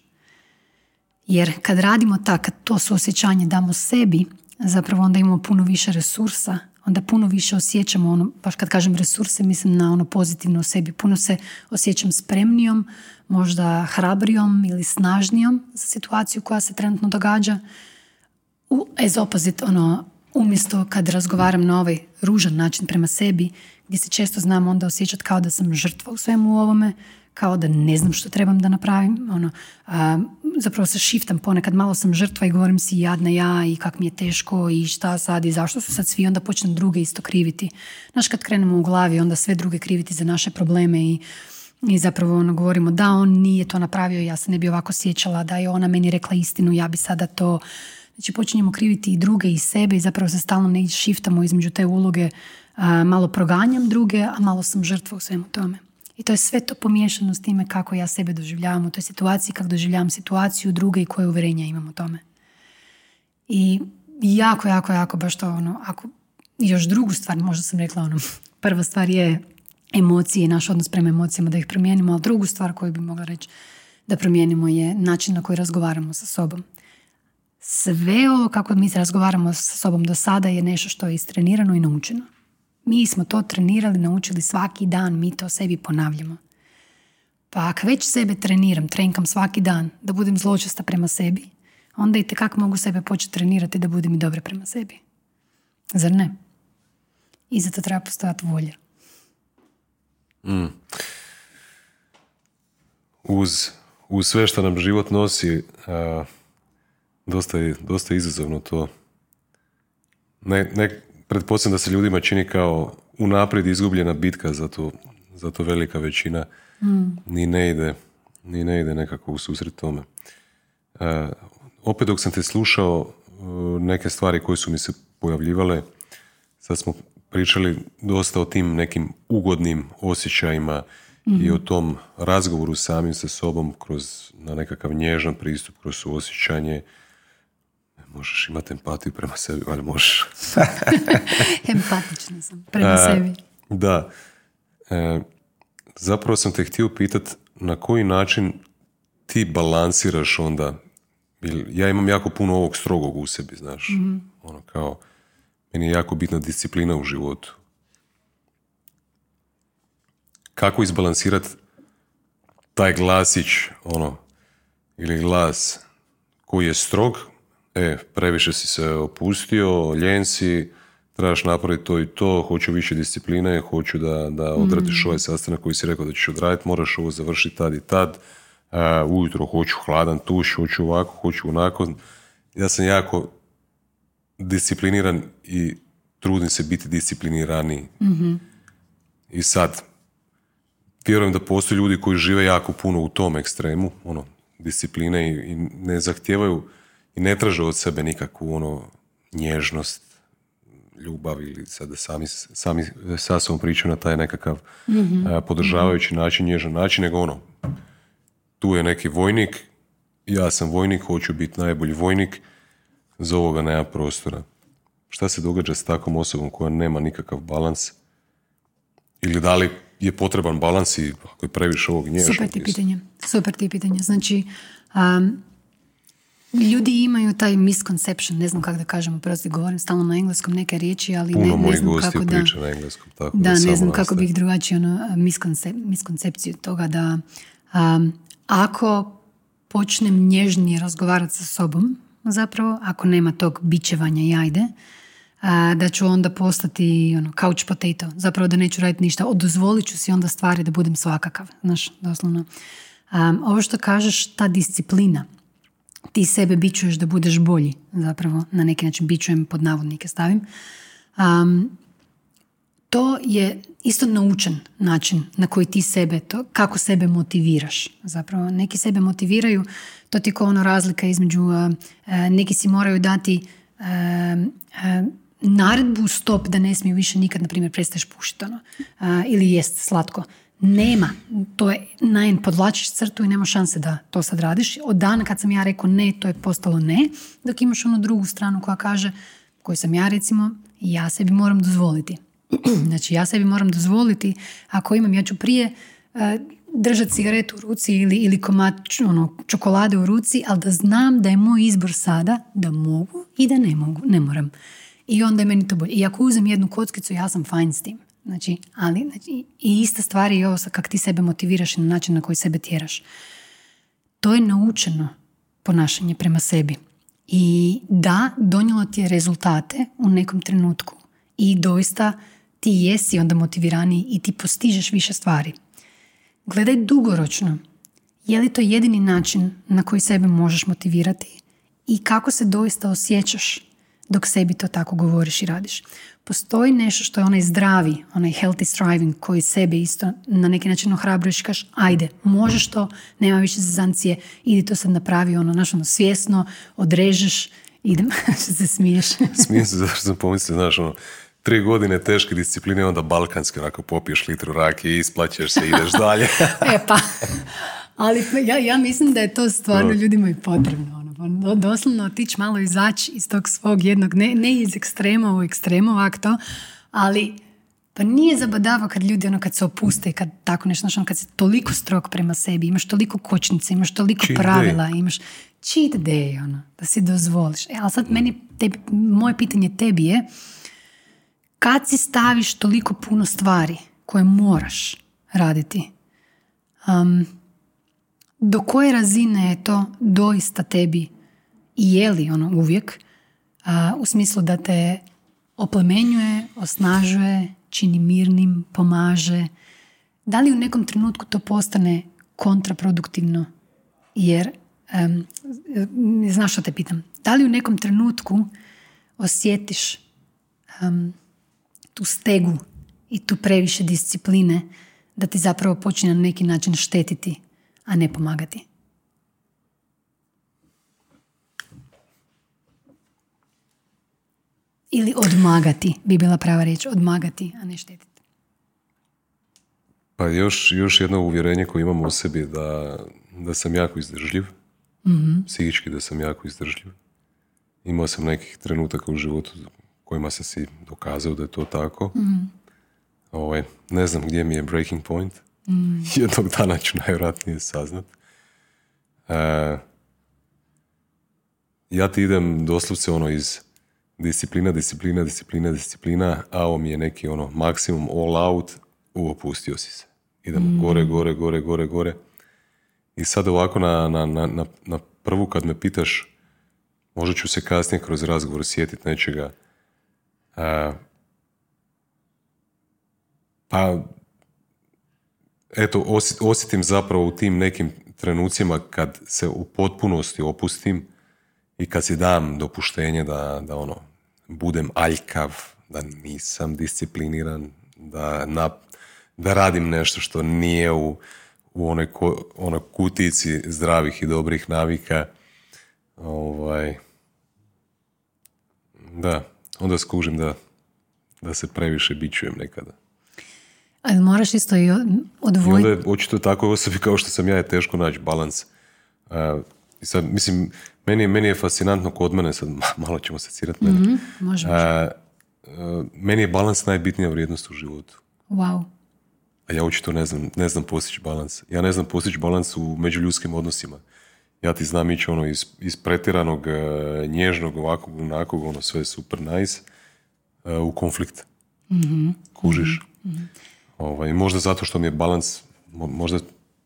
Jer kad radimo tako, kad to suosjećanje damo sebi, zapravo onda imamo puno više resursa, onda puno više osjećamo, ono, baš kad kažem resurse, mislim na ono pozitivno u sebi, puno se osjećam spremnijom, možda hrabrijom ili snažnijom za situaciju koja se trenutno događa. U, as opposite, ono, umjesto kad razgovaram na ovaj ružan način prema sebi, gdje se često znam onda osjećati kao da sam žrtva u svemu ovome, kao da ne znam što trebam da napravim. Ono, a, zapravo se šiftam ponekad, malo sam žrtva i govorim si jadna ja i kak mi je teško i šta sad i zašto su sad svi, onda počnem druge isto kriviti. Znaš, kad krenemo u glavi, onda sve druge kriviti za naše probleme i i zapravo ono govorimo da on nije to napravio, ja se ne bi ovako sjećala, da je ona meni rekla istinu, ja bi sada to Znači počinjemo kriviti i druge i sebe i zapravo se stalno ne šiftamo između te uloge. malo proganjam druge, a malo sam žrtva u svemu tome. I to je sve to pomiješano s time kako ja sebe doživljavam u toj situaciji, kako doživljavam situaciju druge i koje uvjerenja imam u tome. I jako, jako, jako baš to ono, ako još drugu stvar, možda sam rekla ono, prva stvar je emocije, naš odnos prema emocijama, da ih promijenimo, ali drugu stvar koju bi mogla reći da promijenimo je način na koji razgovaramo sa sobom sve ovo kako mi razgovaramo sa sobom do sada je nešto što je istrenirano i naučeno. Mi smo to trenirali, naučili svaki dan, mi to sebi ponavljamo. Pa ako već sebe treniram, trenkam svaki dan da budem zločesta prema sebi, onda i tekako mogu sebe početi trenirati da budem i dobre prema sebi. Zar ne? I zato treba postojati volja. Mm. Uz, uz sve što nam život nosi, a, dosta, je, dosta je izazovno to. Ne, ne, pretpostavljam da se ljudima čini kao unaprijed izgubljena bitka, zato, zato velika većina mm. ni ne ide ni ne ide nekako u susret tome. A, opet dok sam te slušao, neke stvari koje su mi se pojavljivale, sad smo pričali dosta o tim nekim ugodnim osjećajima i o tom razgovoru samim sa sobom kroz na nekakav nježan pristup, kroz suosjećanje. Možeš imati empatiju prema sebi, ali možeš. Empatična sam prema sebi. Da. E, zapravo sam te htio pitat na koji način ti balansiraš onda ja imam jako puno ovog strogog u sebi, znaš. Ono kao, meni je jako bitna disciplina u životu. Kako izbalansirati taj glasić, ono, ili glas koji je strog, e, previše si se opustio, ljen si, trebaš napraviti to i to, hoću više discipline, hoću da, da odradiš ovaj sastanak koji si rekao da ćeš odraditi, moraš ovo završiti tad i tad, uh, ujutro hoću hladan tuš, hoću ovako, hoću onako. Ja sam jako discipliniran i trudim se biti discipliniraniji. mm I sad, vjerujem da postoje ljudi koji žive jako puno u tom ekstremu, ono, discipline i, i ne zahtijevaju i ne traže od sebe nikakvu ono nježnost, ljubav ili sada sami, sami sa sobom pričaju na taj nekakav mm podržavajući način, nježan način, nego ono, tu je neki vojnik, ja sam vojnik, hoću biti najbolji vojnik, za ovoga nema prostora. Šta se događa s takvom osobom koja nema nikakav balans? Ili da li je potreban balans i ako je previše ovog nježnog? Super ti pitanje. Super ti pitanje. Znači, um, ljudi imaju taj misconception, ne znam kako da kažemo, prosti govorim stalno na engleskom neke riječi, ali Puno ne, ne znam kako da... na engleskom, tako da, ne znam kako bih drugačije ono, miskoncepciju toga da um, ako počnem nježnije razgovarati sa sobom, zapravo, ako nema tog bićevanja i ajde, da ću onda postati ono, couch potato, zapravo da neću raditi ništa, odozvolit ću si onda stvari da budem svakakav, znaš, doslovno. ovo što kažeš, ta disciplina, ti sebe bićuješ da budeš bolji, zapravo, na neki način bićujem pod navodnike stavim, to je isto naučen način na koji ti sebe, to, kako sebe motiviraš. Zapravo, neki sebe motiviraju, to ti je ono razlika između, neki si moraju dati naredbu stop da ne smiju više nikad, na primjer, prestaješ pušiti ono, ili jest slatko. Nema. To je, najen, podvlačiš crtu i nema šanse da to sad radiš. Od dana kad sam ja rekao ne, to je postalo ne, dok imaš onu drugu stranu koja kaže, koju sam ja recimo, ja sebi moram dozvoliti Znači ja sebi moram dozvoliti, ako imam, ja ću prije uh, držati cigaretu u ruci ili, ili komad ono, čokolade u ruci, ali da znam da je moj izbor sada da mogu i da ne mogu, ne moram. I onda je meni to bolje. I ako uzem jednu kockicu, ja sam fajn s tim. Znači, ali, znači, i ista stvar je ovo kako ti sebe motiviraš i na način na koji sebe tjeraš. To je naučeno ponašanje prema sebi. I da, donijelo ti je rezultate u nekom trenutku. I doista ti jesi onda motiviraniji i ti postižeš više stvari. Gledaj dugoročno. Je li to jedini način na koji sebe možeš motivirati i kako se doista osjećaš dok sebi to tako govoriš i radiš. Postoji nešto što je onaj zdravi, onaj healthy striving koji sebe isto na neki način ohrabruješ i kažeš ajde, možeš to, nema više zezancije, idi to sad napravi ono, naš ono svjesno, odrežeš, idem, se smiješ. Smijem se zašto sam pomislio, znaš, ono, tri godine teške discipline, onda balkanski, onako popiješ litru rake i isplaćeš se ideš dalje. e pa, ali ja, ja mislim da je to stvarno ljudima i potrebno. Ono, doslovno otići malo izaći iz tog svog jednog, ne, ne iz ekstrema u ekstremu ovak to, ali pa nije zabadava kad ljudi ono kad se opuste i kad tako nešto, ono, kad se toliko strog prema sebi, imaš toliko kočnice, imaš toliko pravila, imaš cheat day, ono, da si dozvoliš. E, ali sad meni, tebi, moje pitanje tebi je, kad si staviš toliko puno stvari koje moraš raditi, um, do koje razine je to doista tebi i je li ono uvijek u smislu da te oplemenjuje, osnažuje, čini mirnim, pomaže. Da li u nekom trenutku to postane kontraproduktivno? Jer, um, znaš što te pitam, da li u nekom trenutku osjetiš tu stegu i tu previše discipline da ti zapravo počne na neki način štetiti, a ne pomagati? Ili odmagati, bi bila prava riječ, odmagati, a ne štetiti. Pa još, još jedno uvjerenje koje imam u sebi da, da sam jako izdržljiv, mm psihički da sam jako izdržljiv. Imao sam nekih trenutaka u životu kojima sam si dokazao da je to tako. mm Ovaj, ne znam gdje mi je breaking point. Mm Jednog dana ću najvjerojatnije saznat. E, ja ti idem doslovce ono iz disciplina, disciplina, disciplina, disciplina, a ovo mi je neki ono maksimum all out, u opustio si se. Idemo mm. gore, gore, gore, gore, gore. I sad ovako na, na, na, na prvu kad me pitaš, možda ću se kasnije kroz razgovor sjetiti nečega. A, pa, eto, osjetim zapravo u tim nekim trenucima kad se u potpunosti opustim i kad si dam dopuštenje da, da ono, budem aljkav, da nisam discipliniran, da, na, da radim nešto što nije u, u onoj, ko, onoj kutici zdravih i dobrih navika. Ovaj, da, onda skužim da, da se previše bićujem nekada. Ali moraš isto i odvojiti. I onda je očito tako osobi kao što sam ja je teško naći balans. Uh, sad, mislim, meni, meni je fascinantno kod mene, sad malo ćemo se cirati mene. Mm-hmm, može, meni je balans najbitnija vrijednost u životu. Wow. A ja očito ne znam, ne znam postići balans. Ja ne znam postići balans u međuljudskim odnosima. Ja ti znam ići ono iz, iz pretjeranog, e, nježnog, ovakvog, onakvog, ono sve super nice, e, u konflikt. Mm-hmm. Kužiš. Mm-hmm. Ovaj, možda zato što mi je balans, možda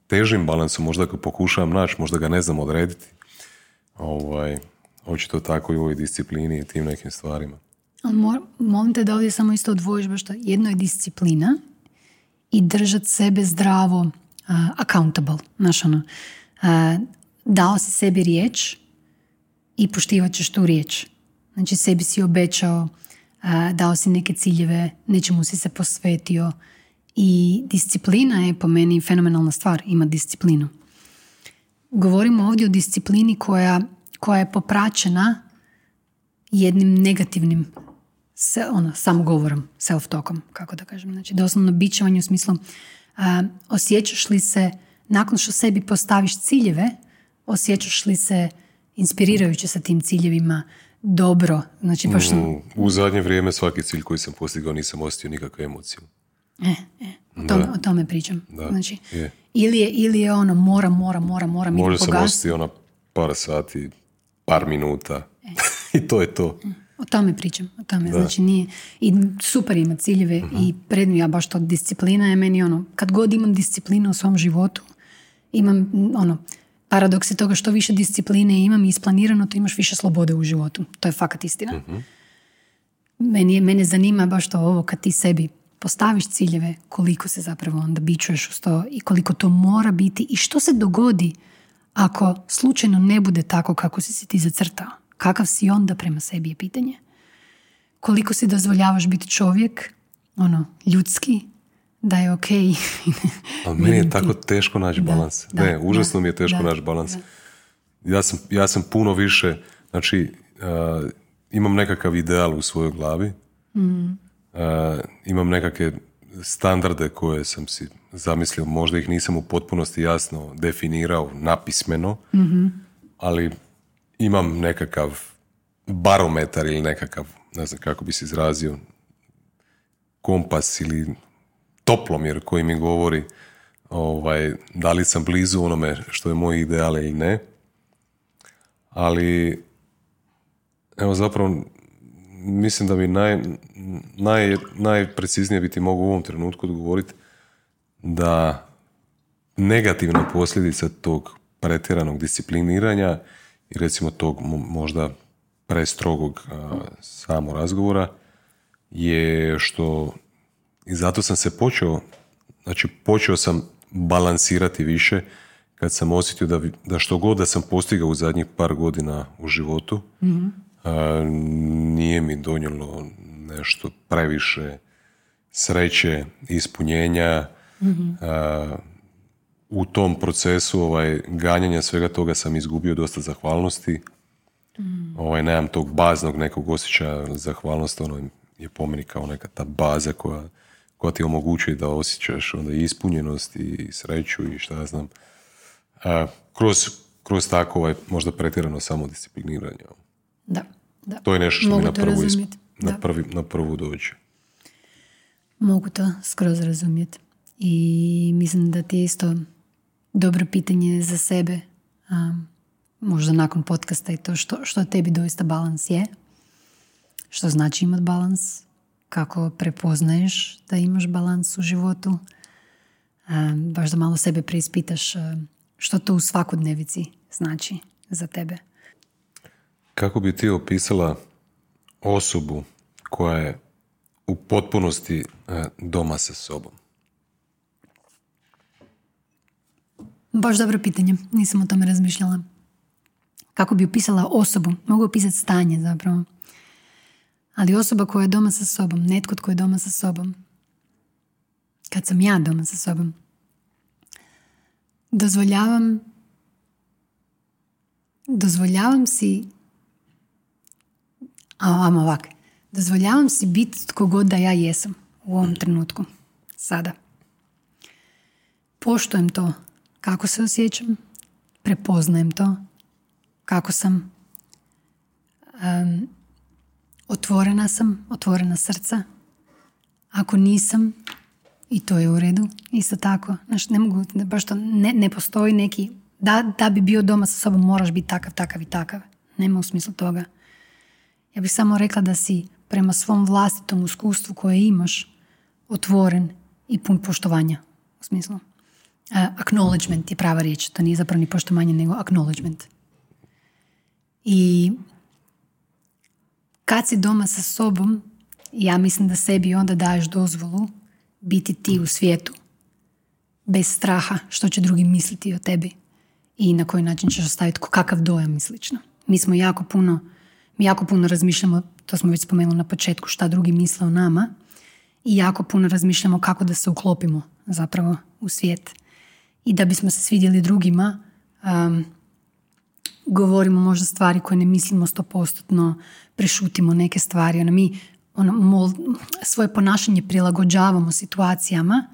težim balansu, možda ga pokušavam naći, možda ga ne znam odrediti. Ovaj, očito tako i u ovoj disciplini i tim nekim stvarima. molim te da ovdje samo isto odvojiš, baš. Jedno je disciplina i držati sebe zdravo, uh, accountable. Znaš ono, uh, dao si sebi riječ i poštivat ćeš tu riječ. Znači sebi si obećao, uh, dao si neke ciljeve, nečemu si se posvetio i disciplina je po meni fenomenalna stvar, ima disciplinu. Govorimo ovdje o disciplini koja, koja je popraćena jednim negativnim se, ono, samogovorom, self-talkom, kako da kažem. Znači, doslovno bićevanje u smislu a, osjećaš li se, nakon što sebi postaviš ciljeve, osjećaš li se inspirirajuće sa tim ciljevima, dobro. Znači, baš mm, u zadnje vrijeme svaki cilj koji sam postigao nisam osjetio nikakvu emociju. E, e, o, tome, o tome pričam. Da, znači, je. Ili, je, ili je ono mora, mora, mora, mora. Može sam osjetiti ono par sati, par minuta. E. I to je to. Mm. O tome pričam, o tome. Znači nije, i super ima ciljeve uh i prednju ja baš to disciplina je meni ono, kad god imam disciplinu u svom životu, imam ono, paradoks je toga što više discipline imam i isplanirano, to imaš više slobode u životu. To je fakat istina. uh Meni, mene zanima baš to ovo kad ti sebi postaviš ciljeve, koliko se zapravo onda bičuješ uz to i koliko to mora biti i što se dogodi ako slučajno ne bude tako kako si si ti zacrtao. Kakav si onda prema sebi je pitanje. Koliko si dozvoljavaš biti čovjek, ono, ljudski, da je ok. Ali meni je tako teško naći balans. ne, užasno mi je teško naći balans. Ja sam, ja sam puno više, znači, uh, imam nekakav ideal u svojoj glavi. Mm. Uh, imam nekakve standarde koje sam si zamislio, možda ih nisam u potpunosti jasno definirao napismeno, mm ali imam nekakav barometar ili nekakav, ne znam kako bi se izrazio, kompas ili toplomjer koji mi govori ovaj, da li sam blizu onome što je moj ideal ili ne. Ali, evo zapravo, mislim da mi naj, naj, najpreciznije bi ti mogu u ovom trenutku odgovoriti da negativna posljedica tog pretjeranog discipliniranja i recimo tog možda prestrogog samo razgovora je što i zato sam se počeo znači počeo sam balansirati više kad sam osjetio da, da što god da sam postigao u zadnjih par godina u životu a, nije mi donijelo nešto previše sreće, ispunjenja u tom procesu ovaj, ganjanja svega toga sam izgubio dosta zahvalnosti. Mm. Ovaj, nemam tog baznog nekog osjećaja zahvalnosti, ono je po meni kao neka ta baza koja, koja ti omogućuje da osjećaš onda i ispunjenost i sreću i šta ja znam. A, kroz, kroz tako ovaj, možda pretjerano samodiscipliniranje. Da, da. To je nešto što mi na prvu, na, prvi, na prvu dođe. Mogu to skroz razumjeti. I mislim da ti isto dobro pitanje za sebe, možda nakon podcasta i to što, što tebi doista balans je, što znači imati balans, kako prepoznaješ da imaš balans u životu, baš da malo sebe preispitaš što to u svakodnevici znači za tebe. Kako bi ti opisala osobu koja je u potpunosti doma sa sobom? Baš dobro pitanje, nisam o tome razmišljala. Kako bi opisala osobu? Mogu opisati stanje zapravo. Ali osoba koja je doma sa sobom, netko tko je doma sa sobom, kad sam ja doma sa sobom, dozvoljavam dozvoljavam si a vam ovak dozvoljavam si biti tko god da ja jesam u ovom trenutku sada poštujem to kako se osjećam, prepoznajem to, kako sam, otvorena sam, otvorena srca. Ako nisam, i to je u redu, isto tako. Znači, ne mogu, baš to, ne, ne postoji neki, da, da bi bio doma sa sobom moraš biti takav, takav i takav. Nema u smislu toga. Ja bih samo rekla da si prema svom vlastitom iskustvu koje imaš otvoren i pun poštovanja u smislu acknowledgement je prava riječ. To nije zapravo ni poštovanje, nego acknowledgement. I kad si doma sa sobom, ja mislim da sebi onda daješ dozvolu biti ti u svijetu. Bez straha što će drugi misliti o tebi. I na koji način ćeš ostaviti kakav dojam i slično. Mi smo jako puno, mi jako puno razmišljamo, to smo već spomenuli na početku, šta drugi misle o nama. I jako puno razmišljamo kako da se uklopimo zapravo u svijet i da bismo se svidjeli drugima um, govorimo možda stvari koje ne mislimo stopostotno, prešutimo neke stvari. Ono, mi ono, svoje ponašanje prilagođavamo situacijama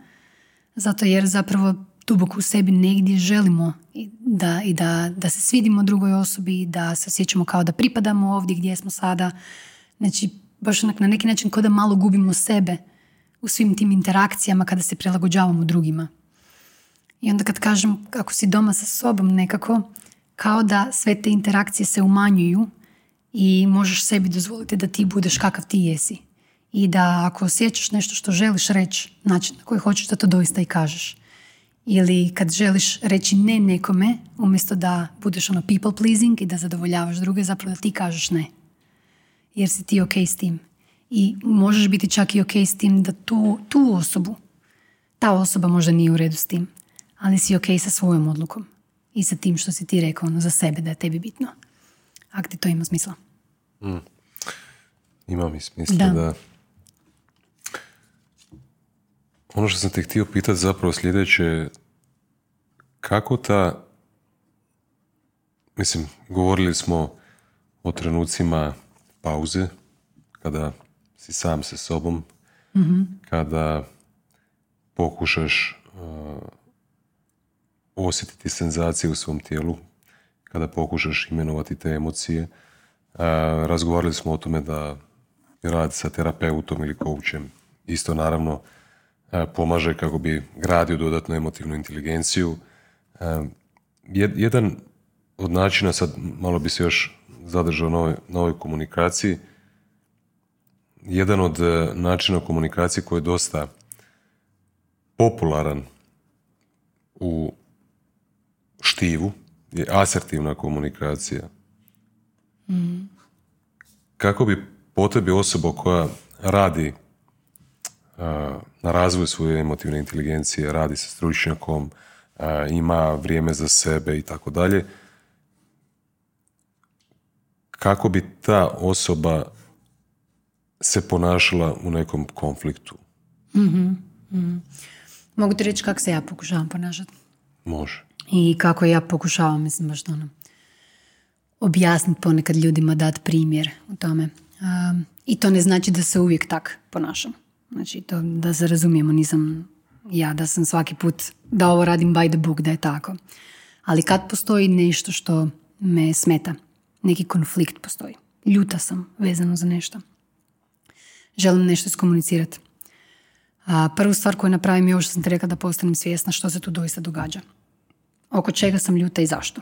zato jer zapravo duboko u sebi negdje želimo da, i da, da se svidimo drugoj osobi, da se osjećamo kao da pripadamo ovdje gdje smo sada. Znači, baš onak na neki način kao da malo gubimo sebe u svim tim interakcijama kada se prilagođavamo drugima. I onda kad kažem kako si doma sa sobom nekako, kao da sve te interakcije se umanjuju i možeš sebi dozvoliti da ti budeš kakav ti jesi. I da ako osjećaš nešto što želiš reći, način na koji hoćeš da to doista i kažeš. Ili kad želiš reći ne nekome, umjesto da budeš ono people pleasing i da zadovoljavaš druge, zapravo da ti kažeš ne. Jer si ti ok s tim. I možeš biti čak i ok s tim da tu, tu osobu, ta osoba možda nije u redu s tim ali si ok sa svojom odlukom i sa tim što si ti rekao ono, za sebe da je tebi bitno. Ako ti to ima smisla. Mm. Ima mi smisla da. da. Ono što sam te htio pitati zapravo sljedeće, kako ta, mislim, govorili smo o trenucima pauze, kada si sam sa sobom, mm kada pokušaš uh, osjetiti senzacije u svom tijelu kada pokušaš imenovati te emocije. E, razgovarali smo o tome da rad sa terapeutom ili koučem isto naravno pomaže kako bi gradio dodatnu emotivnu inteligenciju. E, jedan od načina, sad malo bi se još zadržao na ovoj, na ovoj komunikaciji, jedan od e, načina komunikacije koji je dosta popularan u štivu je asertivna komunikacija. Kako bi potrebi osoba koja radi na razvoju svoje emotivne inteligencije, radi sa stručnjakom, ima vrijeme za sebe i tako dalje, kako bi ta osoba se ponašala u nekom konfliktu? Mogu ti reći kako se ja pokušavam ponašati. Može. I kako ja pokušavam, mislim, baš ono, objasniti ponekad ljudima, dati primjer u tome. I to ne znači da se uvijek tak ponašam. Znači, to da se razumijemo, nisam ja da sam svaki put da ovo radim by the book, da je tako. Ali kad postoji nešto što me smeta, neki konflikt postoji, ljuta sam vezano za nešto, želim nešto iskomunicirati. Prvu stvar koju napravim je ovo što sam ti rekla da postanem svjesna što se tu doista događa. Oko čega sam ljuta i zašto.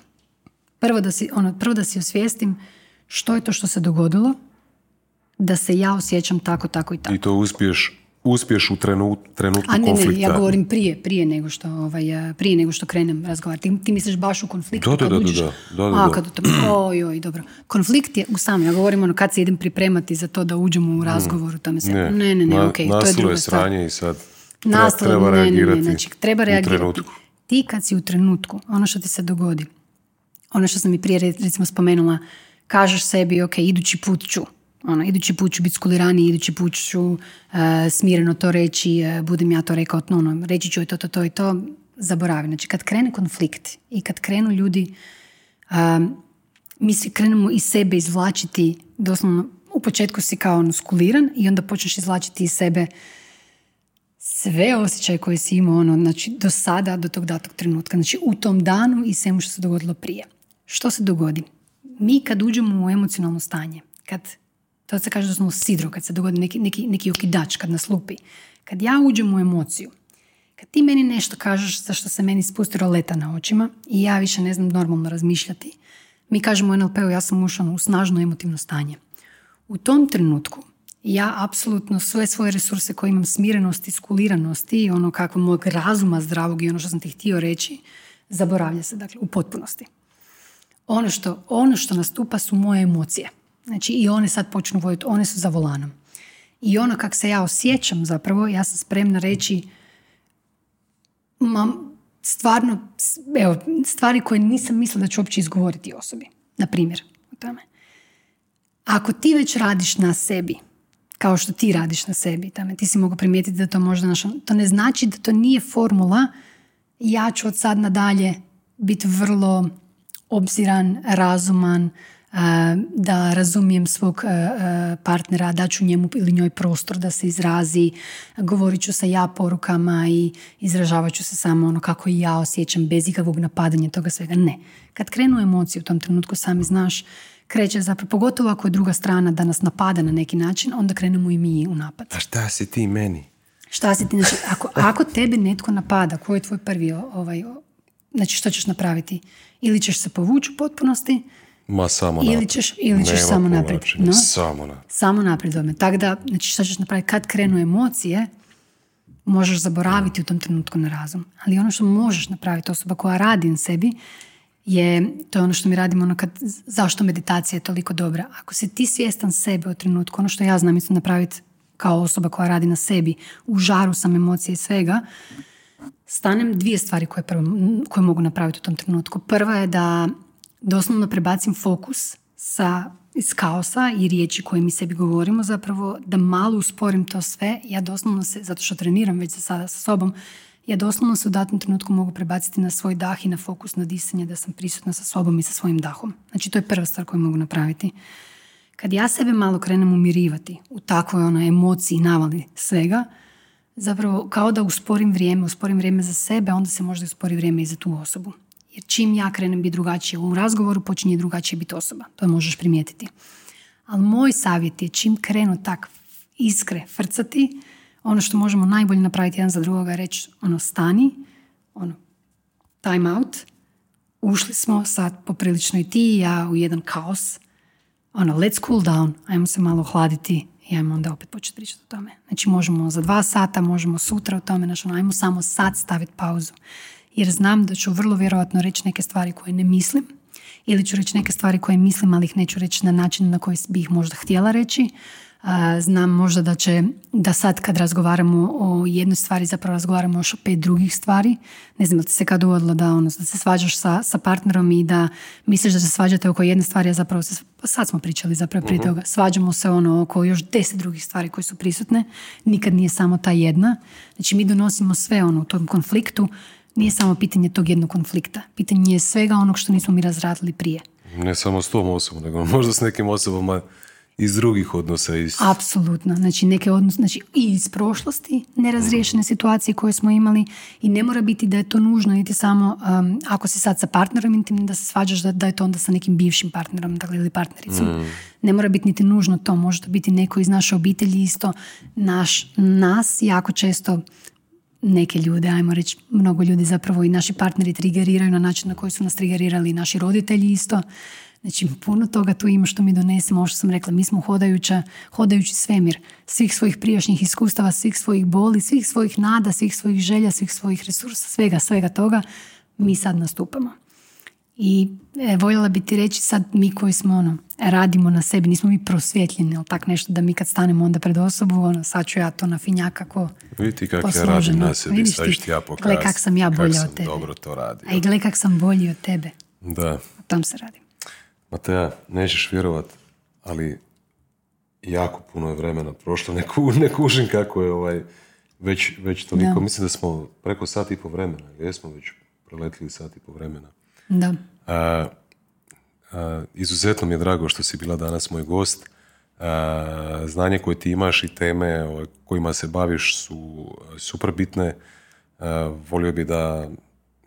Prvo da si, ono, prvo da si osvijestim što je to što se dogodilo, da se ja osjećam tako, tako i tako. I to uspiješ uspješ u trenut, trenutku A ne, konflikta. ne, ja govorim prije, prije nego što, ovaj, prije nego što krenem razgovarati. Ti, ti misliš baš u konfliktu Da, kad da, da, uđeš? da, da, da, A, da. kad oj, oj, dobro. Konflikt je u samom, ja govorim ono kad se idem pripremati za to da uđemo u razgovor, u tome se, ne, ne, ne, na- ok, to je druga je stvar. sranje i sad treba, Nastalo, treba ne, ne, reagirati ne, znači treba u reagirati. trenutku. Ti kad si u trenutku, ono što ti se dogodi, ono što sam i prije recimo spomenula, kažeš sebi, ok, idući put ću, ono, idući put ću biti skuliraniji, idući put ću e, smireno to reći, e, budem ja to rekao, ono, reći ću to, to, to i to, zaboravi. Znači, kad krene konflikt i kad krenu ljudi, um, mi se krenemo iz sebe izvlačiti, doslovno, u početku si kao ono skuliran i onda počneš izvlačiti iz sebe sve osjećaje koje si imao ono, znači, do sada, do tog datog trenutka. Znači, u tom danu i svemu što se dogodilo prije. Što se dogodi? Mi kad uđemo u emocionalno stanje, kad, to se kaže doslovno sidro, kad se dogodi neki, neki, neki okidač, kad nas lupi, kad ja uđem u emociju, kad ti meni nešto kažeš za što se meni spusti roleta na očima i ja više ne znam normalno razmišljati, mi kažemo u NLP-u ja sam ušao u snažno emotivno stanje. U tom trenutku ja apsolutno sve svoje resurse koje imam smirenosti, skuliranosti i ono kakvog mog razuma zdravog i ono što sam ti htio reći, zaboravlja se, dakle, u potpunosti. Ono što, ono što nastupa su moje emocije. Znači i one sad počnu voditi, one su za volanom. I ono kak se ja osjećam zapravo, ja sam spremna reći ma, stvarno, evo, stvari koje nisam mislila da ću uopće izgovoriti osobi. Na primjer, o tome. Ako ti već radiš na sebi, kao što ti radiš na sebi, tamo, ti si mogao primijetiti da to možda naša, to ne znači da to nije formula ja ću od sad nadalje biti vrlo obziran, razuman, da razumijem svog a, a, partnera, da ću njemu ili njoj prostor da se izrazi, govorit ću sa ja porukama i izražavat ću se samo ono kako i ja osjećam bez ikakvog napadanja toga svega. Ne. Kad krenu emocije u tom trenutku, sami znaš, kreće zapravo, pogotovo ako je druga strana da nas napada na neki način, onda krenemo i mi u napad. A šta si ti meni? Šta si ti, znači, ako, ako tebe netko napada, koji je tvoj prvi, ovaj, znači što ćeš napraviti? Ili ćeš se povući u potpunosti, Ma samo ili naprijed. ćeš, ili ćeš Nema samo naprijed. No? Samo naprijed. Samo naprijed odmah. Tako da, znači što ćeš napraviti? Kad krenu emocije, možeš zaboraviti u tom trenutku na razum. Ali ono što možeš napraviti, osoba koja radi na sebi, je, to je ono što mi radimo, ono kad, zašto meditacija je toliko dobra. Ako si ti svjestan sebe u trenutku, ono što ja znam isto napraviti kao osoba koja radi na sebi, u žaru sam emocije i svega, stanem dvije stvari koje, prvo, koje mogu napraviti u tom trenutku. Prva je da doslovno prebacim fokus sa iz kaosa i riječi koje mi sebi govorimo zapravo da malo usporim to sve. Ja doslovno se, zato što treniram već za sada sa sobom ja doslovno se u datom trenutku mogu prebaciti na svoj dah i na fokus na disanje da sam prisutna sa sobom i sa svojim dahom. Znači to je prva stvar koju mogu napraviti. Kad ja sebe malo krenem umirivati u takvoj onoj emociji navali svega zapravo kao da usporim vrijeme, usporim vrijeme za sebe, onda se možda uspori vrijeme i za tu osobu. Jer čim ja krenem biti drugačije u razgovoru, počinje drugačije biti osoba. To možeš primijetiti. Ali moj savjet je čim krenu tak iskre frcati, ono što možemo najbolje napraviti jedan za drugoga je reći ono stani, ono time out, ušli smo sad poprilično i ti i ja u jedan kaos, ono let's cool down, ajmo se malo hladiti i ajmo onda opet početi pričati o tome. Znači možemo za dva sata, možemo sutra o tome, znači ajmo samo sad staviti pauzu. Jer znam da ću vrlo vjerojatno reći neke stvari koje ne mislim, ili ću reći neke stvari koje mislim, ali ih neću reći na način na koji bi ih možda htjela reći. Znam možda da će, da sad kad razgovaramo o jednoj stvari, zapravo razgovaramo još o pet drugih stvari. Ne znam, da se kad uvodilo da, ono, da se svađaš sa, sa partnerom i da misliš da se svađate oko jedne stvari, a zapravo se, sad smo pričali zapravo prije mhm. toga, svađamo se ono oko još deset drugih stvari koje su prisutne. Nikad nije samo ta jedna. Znači mi donosimo sve ono u tom konfliktu nije samo pitanje tog jednog konflikta. Pitanje je svega onog što nismo mi razradili prije. Ne samo s tom osobom, nego možda s nekim osobama iz drugih odnosa. Iz... Apsolutno. Znači, neke odnose, znači i iz prošlosti nerazriješene situacije koje smo imali i ne mora biti da je to nužno, niti samo um, ako si sad sa partnerom intimnim da se svađaš da, da je to onda sa nekim bivšim partnerom dakle, ili partnericom. Mm. Ne mora biti niti nužno to, može to biti neko iz naše obitelji isto. Naš, nas jako često neke ljude, ajmo reći, mnogo ljudi zapravo i naši partneri trigeriraju na način na koji su nas trigerirali i naši roditelji isto. Znači, puno toga tu ima što mi donesemo, ovo što sam rekla, mi smo hodajuća, hodajući svemir svih svojih prijašnjih iskustava, svih svojih boli, svih svojih nada, svih svojih želja, svih svojih resursa, svega, svega toga, mi sad nastupamo. I e, voljela bi ti reći sad mi koji smo ono, radimo na sebi, nismo mi prosvjetljeni ili tak nešto da mi kad stanemo onda pred osobu, ono, sad ću ja to na finjak kako Vidi kako ja radim na sebi, Vidiš sad ti ja Gle kak sam ja bolja od tebe. dobro to radi. A i gle kak sam bolji od tebe. Da. O tom se radi. Mateja, nećeš vjerovat, ali jako puno je vremena prošlo, ne, ku, ne kužim kako je ovaj, već, već toliko, mislim da smo preko sat i po vremena, jesmo već preletili sat i po vremena. Da. A, izuzetno mi je drago što si bila danas moj gost. znanje koje ti imaš i teme kojima se baviš su super bitne. volio bi da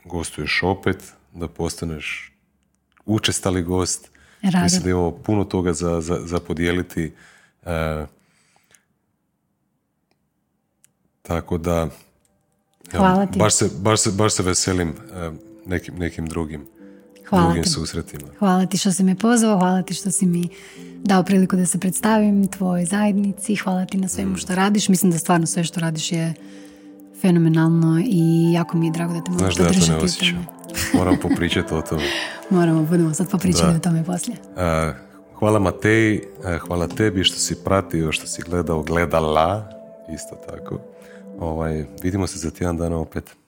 gostuješ opet, da postaneš učestali gost. Rado. Mislim da imamo puno toga za, za, za podijeliti. tako da Hvala ti. Baš se, baš se, baš se veselim nekim, nekim drugim, hvala drugim ti. susretima. Hvala ti što si me pozvao, hvala ti što si mi dao priliku da se predstavim tvojoj zajednici, hvala ti na svemu mm. što radiš. Mislim da stvarno sve što radiš je fenomenalno i jako mi je drago da te mogu podržati. Znaš da ja to ne osjećam. Moram popričati o tome. Moramo, budemo sad popričati o tome poslije. hvala Mateji, hvala tebi što si pratio, što si gledao, gledala, isto tako. Ovaj, vidimo se za tjedan dana opet.